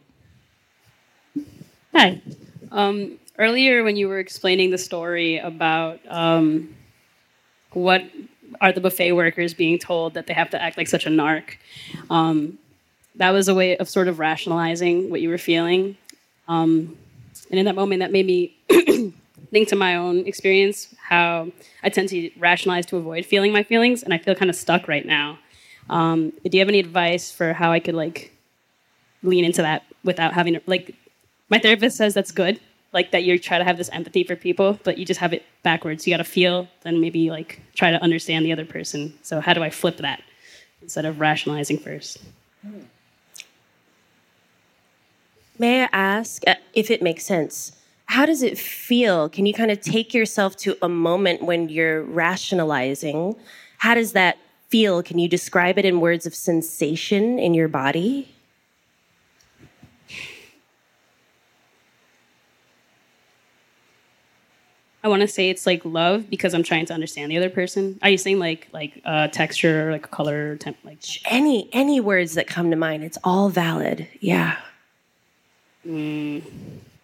Hi. Um, earlier, when you were explaining the story about um, what are the buffet workers being told that they have to act like such a narc, um, that was a way of sort of rationalizing what you were feeling. Um, and in that moment, that made me to my own experience how I tend to rationalize to avoid feeling my feelings, and I feel kind of stuck right now. Um, do you have any advice for how I could like lean into that without having to, like? My therapist says that's good, like that you try to have this empathy for people, but you just have it backwards. You got to feel, then maybe like try to understand the other person. So how do I flip that instead of rationalizing first? May I ask uh, if it makes sense? How does it feel? Can you kind of take yourself to a moment when you're rationalizing? How does that feel? Can you describe it in words of sensation in your body? I want to say it's like love because I'm trying to understand the other person. Are you saying like like uh, texture, like color, temp, like any any words that come to mind? It's all valid. Yeah. Mm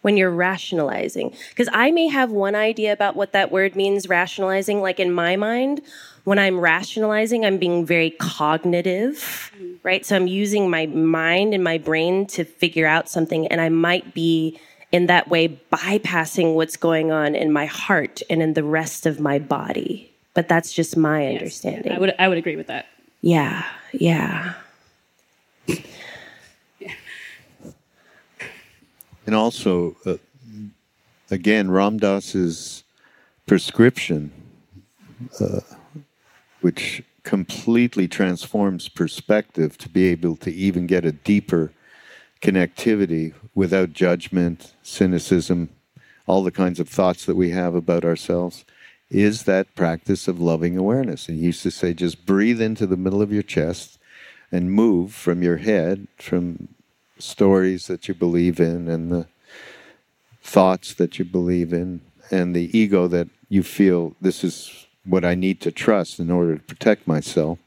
when you're rationalizing. Because I may have one idea about what that word means, rationalizing. Like in my mind, when I'm rationalizing, I'm being very cognitive, mm-hmm. right? So I'm using my mind and my brain to figure out something, and I might be in that way bypassing what's going on in my heart and in the rest of my body. But that's just my yes, understanding. I would I would agree with that. Yeah, yeah. And also, uh, again, Ram Dass's prescription, uh, which completely transforms perspective to be able to even get a deeper connectivity without judgment, cynicism, all the kinds of thoughts that we have about ourselves, is that practice of loving awareness. And he used to say, just breathe into the middle of your chest and move from your head, from stories that you believe in and the thoughts that you believe in and the ego that you feel this is what I need to trust in order to protect myself.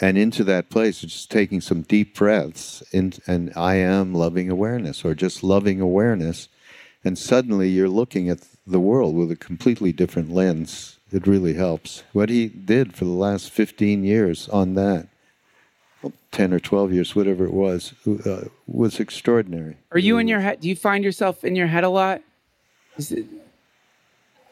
And into that place, just taking some deep breaths, in, and I am loving awareness, or just loving awareness, and suddenly you're looking at the world with a completely different lens. It really helps. What he did for the last 15 years on that, 10 or 12 years, whatever it was, uh, was extraordinary. Are you in your head? Do you find yourself in your head a lot? Is it,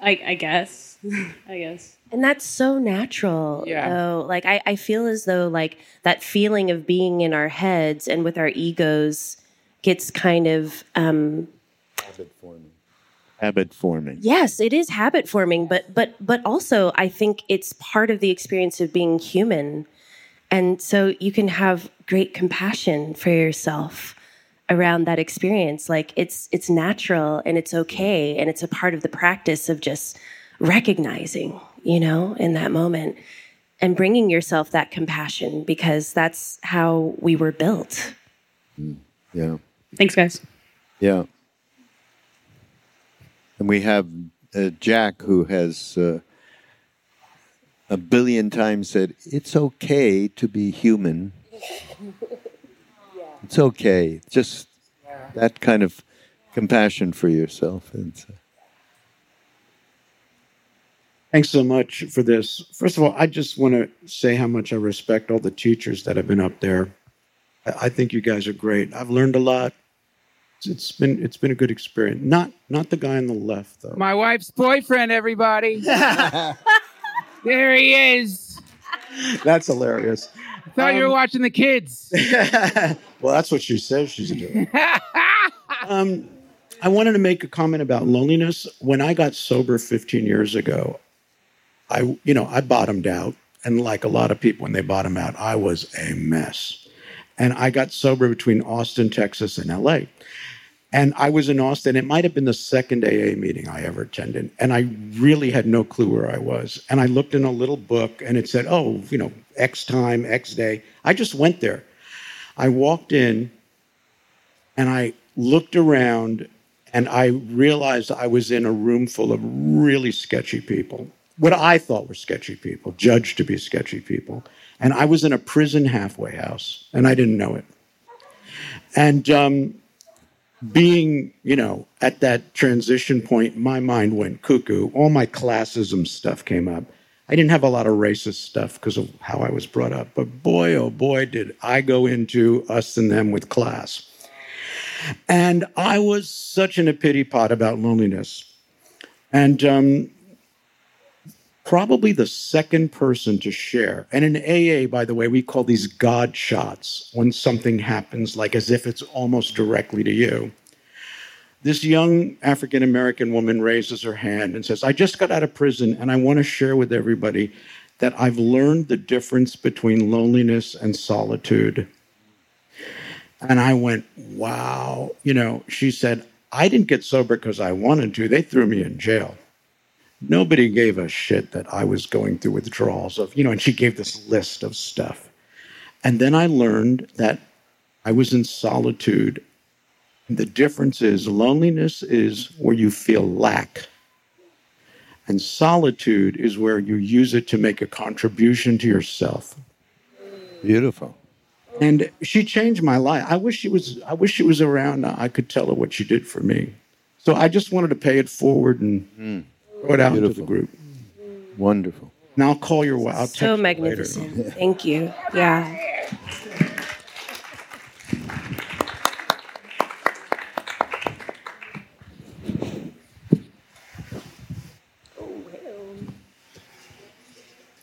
I, I guess. I guess. And that's so natural. Yeah. Though. Like I, I feel as though like that feeling of being in our heads and with our egos gets kind of um Habit forming. Habit forming. yes, it is habit forming, but but but also I think it's part of the experience of being human. And so you can have great compassion for yourself around that experience. Like it's it's natural and it's okay and it's a part of the practice of just recognizing, you know, in that moment and bringing yourself that compassion because that's how we were built. Yeah. Thanks, guys. Yeah. And we have uh, Jack who has uh, a billion times said, It's okay to be human. It's okay. Just that kind of compassion for yourself. It's, uh, Thanks so much for this. First of all, I just want to say how much I respect all the teachers that have been up there. I I think you guys are great. I've learned a lot. It's- It's been it's been a good experience. Not not the guy on the left though. my wife's boyfriend, everybody. there he is. That's hilarious. I thought you were watching the kids. well, that's what she says she's doing. um, I wanted to make a comment about loneliness. When I got sober 15 years ago, I, you know, I bottomed out, and like a lot of people, when they bottom out, I was a mess. And I got sober between Austin, Texas, and LA. And I was in Austin. It might have been the second AA meeting I ever attended. And I really had no clue where I was. And I looked in a little book and it said, oh, you know, X time, X day. I just went there. I walked in and I looked around and I realized I was in a room full of really sketchy people. What I thought were sketchy people, judged to be sketchy people. And I was in a prison halfway house and I didn't know it. And um, being, you know, at that transition point, my mind went cuckoo. All my classism stuff came up. I didn't have a lot of racist stuff because of how I was brought up, but boy, oh boy, did I go into us and them with class. And I was such in a pity pot about loneliness. And um, probably the second person to share. And in AA, by the way, we call these God shots when something happens, like as if it's almost directly to you. This young African American woman raises her hand and says, I just got out of prison and I want to share with everybody that I've learned the difference between loneliness and solitude. And I went, wow. You know, she said, I didn't get sober because I wanted to. They threw me in jail. Nobody gave a shit that I was going through withdrawals of, you know, and she gave this list of stuff. And then I learned that I was in solitude. The difference is loneliness is where you feel lack. And solitude is where you use it to make a contribution to yourself. beautiful. And she changed my life. I wish she was I wish she was around. I could tell her what she did for me. So I just wanted to pay it forward and hmm. Throw it out into the Beautiful. group. Wonderful. Now I'll call your wife. I'll text So you magnificent. Thank you. Yeah.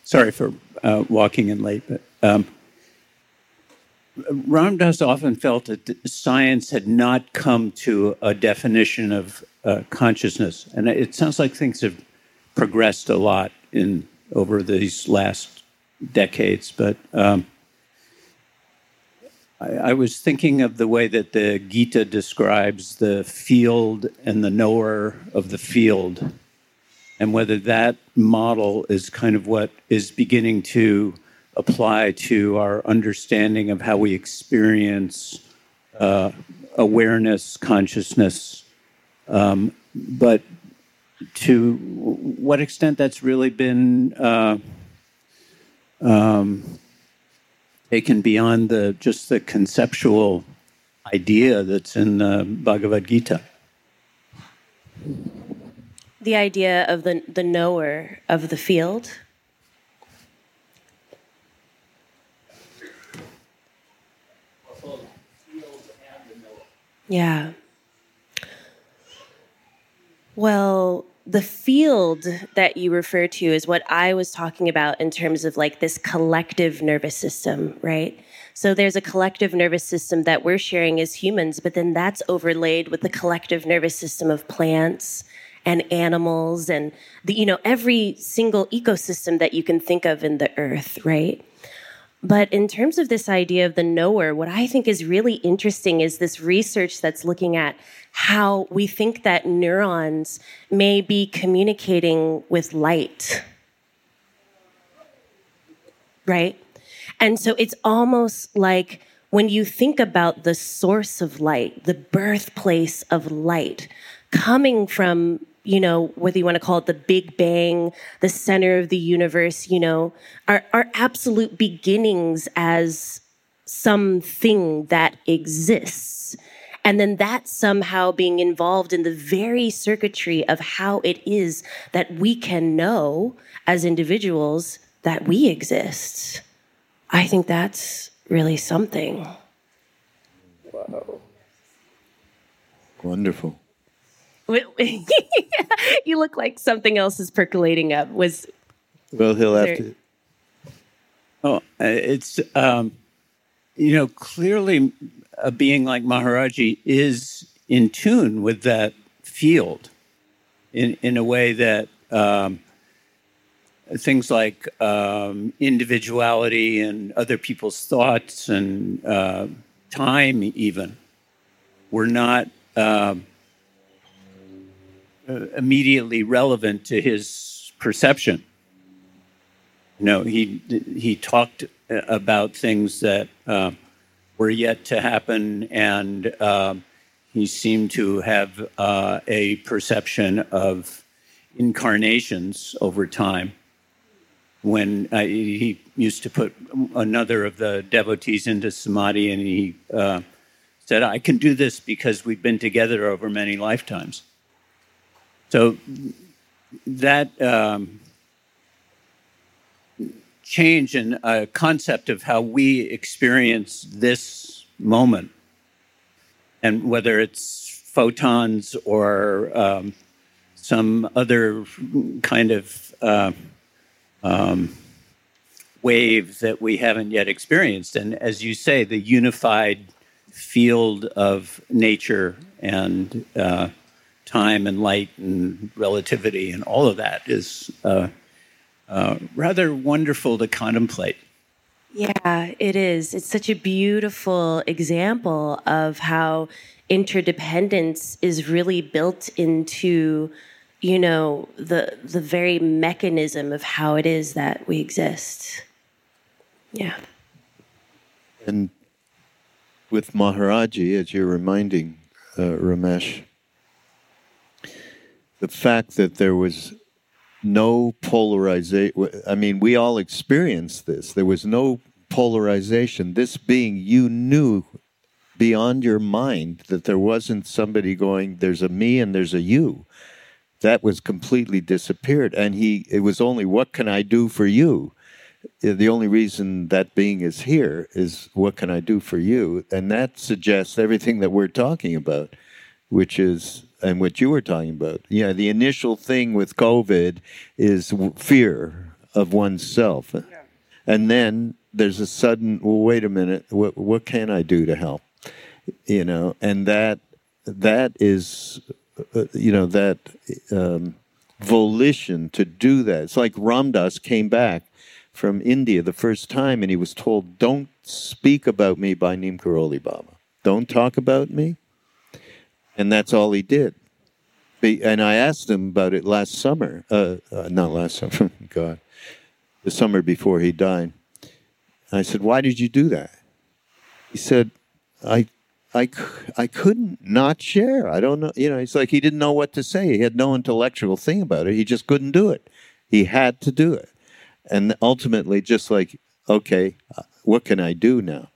Sorry for uh, walking in late, but um, Ram Dass often felt that science had not come to a definition of uh, consciousness, and it sounds like things have progressed a lot in over these last decades. But um, I, I was thinking of the way that the Gita describes the field and the knower of the field and whether that model is kind of what is beginning to apply to our understanding of how we experience uh, awareness, consciousness, um, but to what extent that's really been uh, um, taken beyond the just the conceptual idea that's in the Bhagavad Gita. The idea of the, the knower of the field. Yeah. Well, the field that you refer to is what I was talking about in terms of like this collective nervous system, right? So there's a collective nervous system that we're sharing as humans, but then that's overlaid with the collective nervous system of plants and animals and the you know every single ecosystem that you can think of in the earth, right? But in terms of this idea of the knower, what I think is really interesting is this research that's looking at how we think that neurons may be communicating with light. Right? And so it's almost like when you think about the source of light, the birthplace of light, coming from you know, whether you want to call it the Big Bang, the center of the universe, you know, our, our absolute beginnings as something that exists. And then that somehow being involved in the very circuitry of how it is that we can know as individuals that we exist. I think that's really something. Whoa. Wonderful. you look like something else is percolating up. Was well, he'll have there... to. Oh, uh, it's um, you know clearly a being like Maharaji is in tune with that field in in a way that um, things like um, individuality and other people's thoughts and uh, time even were not. Um, uh, immediately relevant to his perception. You know, he he talked uh, about things that uh, were yet to happen, and um, he seemed to have uh, a perception of incarnations over time. When uh, he used to put another of the devotees into samadhi, and he uh, said, "I can do this because we've been together over many lifetimes." So that um, change in a concept of how we experience this moment, and whether it's photons or um, some other kind of uh, um, wave that we haven't yet experienced. And as you say, the unified field of nature and uh, time and light and relativity and all of that is uh, uh, rather wonderful to contemplate. Yeah, it is. It's such a beautiful example of how interdependence is really built into you know the the very mechanism of how it is that we exist yeah and with maharaji as you're reminding uh, ramesh the fact that there was no polarization. I mean, we all experienced this. There was no polarization. This being, you knew beyond your mind that there wasn't somebody going, there's a me and there's a you. That was completely disappeared. And he, it was only, what can I do for you? Uh, the only reason that being is here is, what can I do for you? And that suggests everything that we're talking about, which is and what you were talking about. Yeah, the initial thing with COVID is fear of oneself. Yeah. And then there's a sudden, well, wait a minute, what, what can I do to help? You know, and that that is, uh, you know, that um, volition to do that. It's like Ram Dass came back from India the first time and he was told, don't speak about me by Neem Karoli Baba. Don't talk about me and that's all he did. And I asked him about it last summer. Uh, uh, not last summer, God, the summer before he died. I said, "Why did you do that?" He said, "I, I, I couldn't not share. I don't know. You know, it's like he didn't know what to say. He had no intellectual thing about it. He just couldn't do it. He had to do it, and ultimately, just like, okay, uh, what can I do now?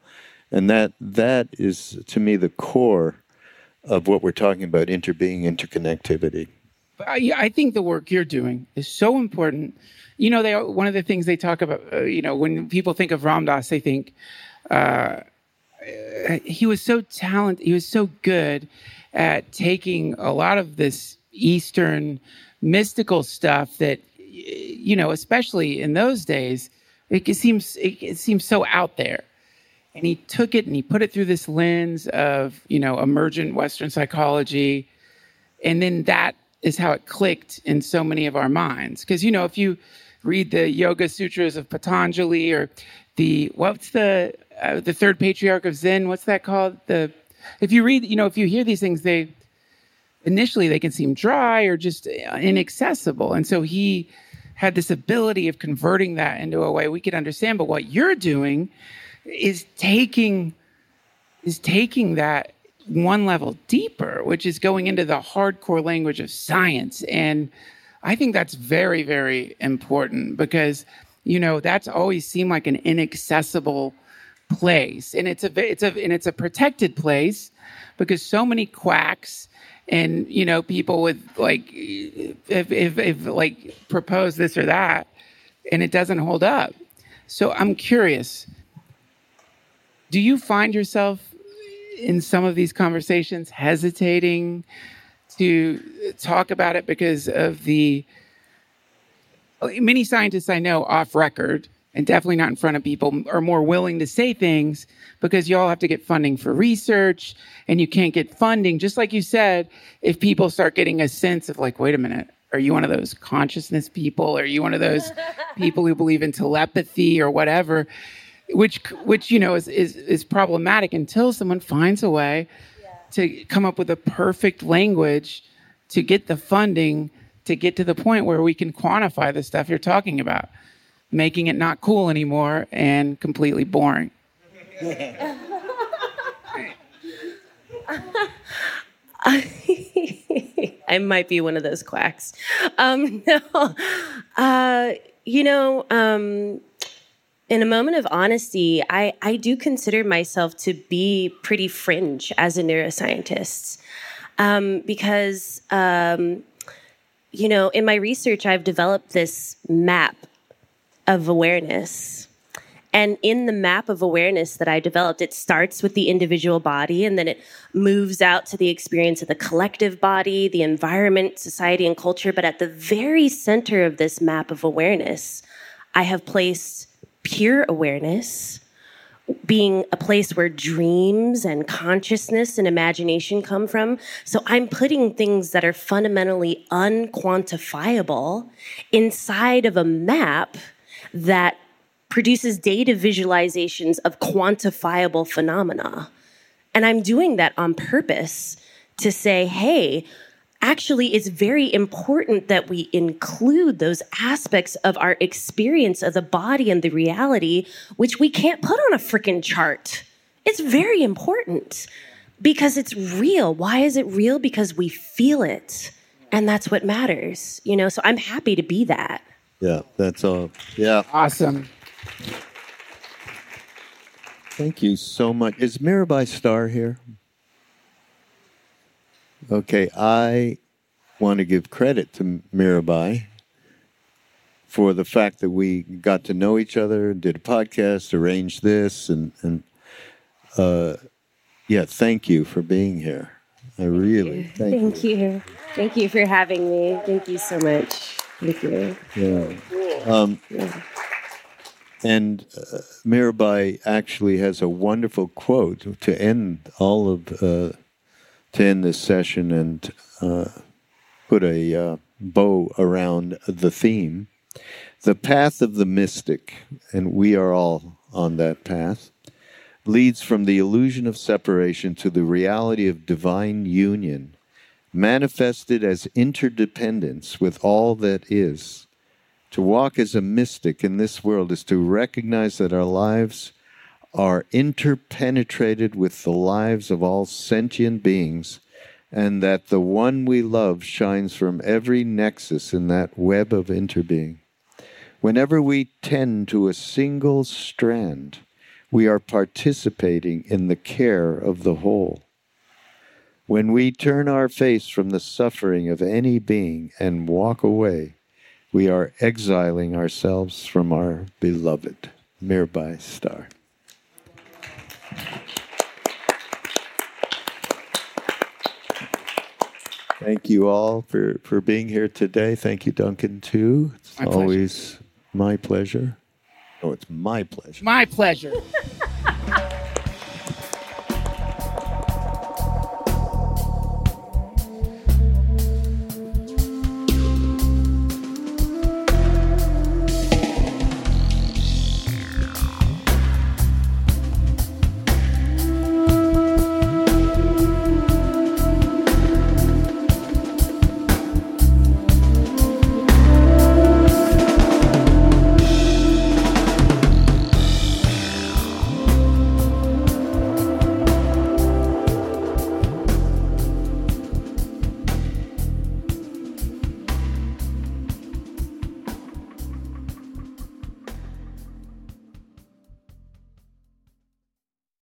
And that that is to me the core of what we're talking about interbeing interconnectivity I, I think the work you're doing is so important. You know, they one of the things they talk about. Uh, you know, when people think of Ram Dass, they think uh, he was so talented. He was so good at taking a lot of this Eastern mystical stuff that, you know, especially in those days, it seems it seems so out there. And he took it and he put it through this lens of, you know, emergent Western psychology, and then that is how it clicked in so many of our minds. Because, you know, if you read the Yoga Sutras of Patanjali or the, what's the, uh, the third patriarch of Zen, what's that called? The, if you read, you know, if you hear these things, they, initially they can seem dry or just inaccessible. And so he had this ability of converting that into a way we could understand. But what you're doing is taking, is taking that one level deeper, which is going into the hardcore language of science. And I think that's very, very important because, you know, that's always seemed like an inaccessible place. And it's a it's a and it's a protected place because so many quacks and you know people with like if if, if like propose this or that and it doesn't hold up. So I'm curious, do you find yourself in some of these conversations hesitating to talk about it because of the many scientists I know off record and definitely not in front of people are more willing to say things because you all have to get funding for research and you can't get funding. Just like you said if people start getting a sense of like wait a minute are you one of those consciousness people? Are you one of those people who believe in telepathy or whatever which which you know is is, is problematic until someone finds a way yeah. to come up with a perfect language to get the funding to get to the point where we can quantify the stuff you're talking about making it not cool anymore and completely boring I might be one of those quacks. Um, no, uh, you know, um, in a moment of honesty, I, I do consider myself to be pretty fringe as a neuroscientist um, because, um, you know, in my research, I've developed this map of awareness. And in the map of awareness that I developed, it starts with the individual body and then it moves out to the experience of the collective body, the environment, society, and culture. But at the very center of this map of awareness, I have placed pure awareness, being a place where dreams and consciousness and imagination come from. So I'm putting things that are fundamentally unquantifiable inside of a map that produces data visualizations of quantifiable phenomena. And I'm doing that on purpose to say, hey, actually it's very important that we include those aspects of our experience of the body and the reality which we can't put on a freaking chart. It's very important because it's real. Why is it real? Because we feel it. And that's what matters you know? So i'm happy to be that. Yeah that's all. Yeah. Awesome. Thank you so much. Is Mirabai Starr here Okay, I want to give credit to Mirabai for the fact that we got to know each other, did a podcast, arranged this, and and uh, yeah, thank you for being here. I really thank, you. thank you. you. Thank you for having me. Thank you so much. Thank you. Yeah. Um, yeah. And uh, Mirabai actually has a wonderful quote to end all of. Uh, to end this session and uh, put a uh, bow around the theme. The path of the mystic, and we are all on that path, leads from the illusion of separation to the reality of divine union, manifested as interdependence with all that is. To walk as a mystic in this world is to recognize that our lives are interpenetrated with the lives of all sentient beings, and that the one we love shines from every nexus in that web of interbeing. Whenever we tend to a single strand, we are participating in the care of the whole. When we turn our face from the suffering of any being and walk away, we are exiling ourselves from our beloved. Mirabai Starr. Thank you all for, for being here today. Thank you, Duncan, too. It's My pleasure. always my pleasure. Oh, it's my pleasure. My pleasure.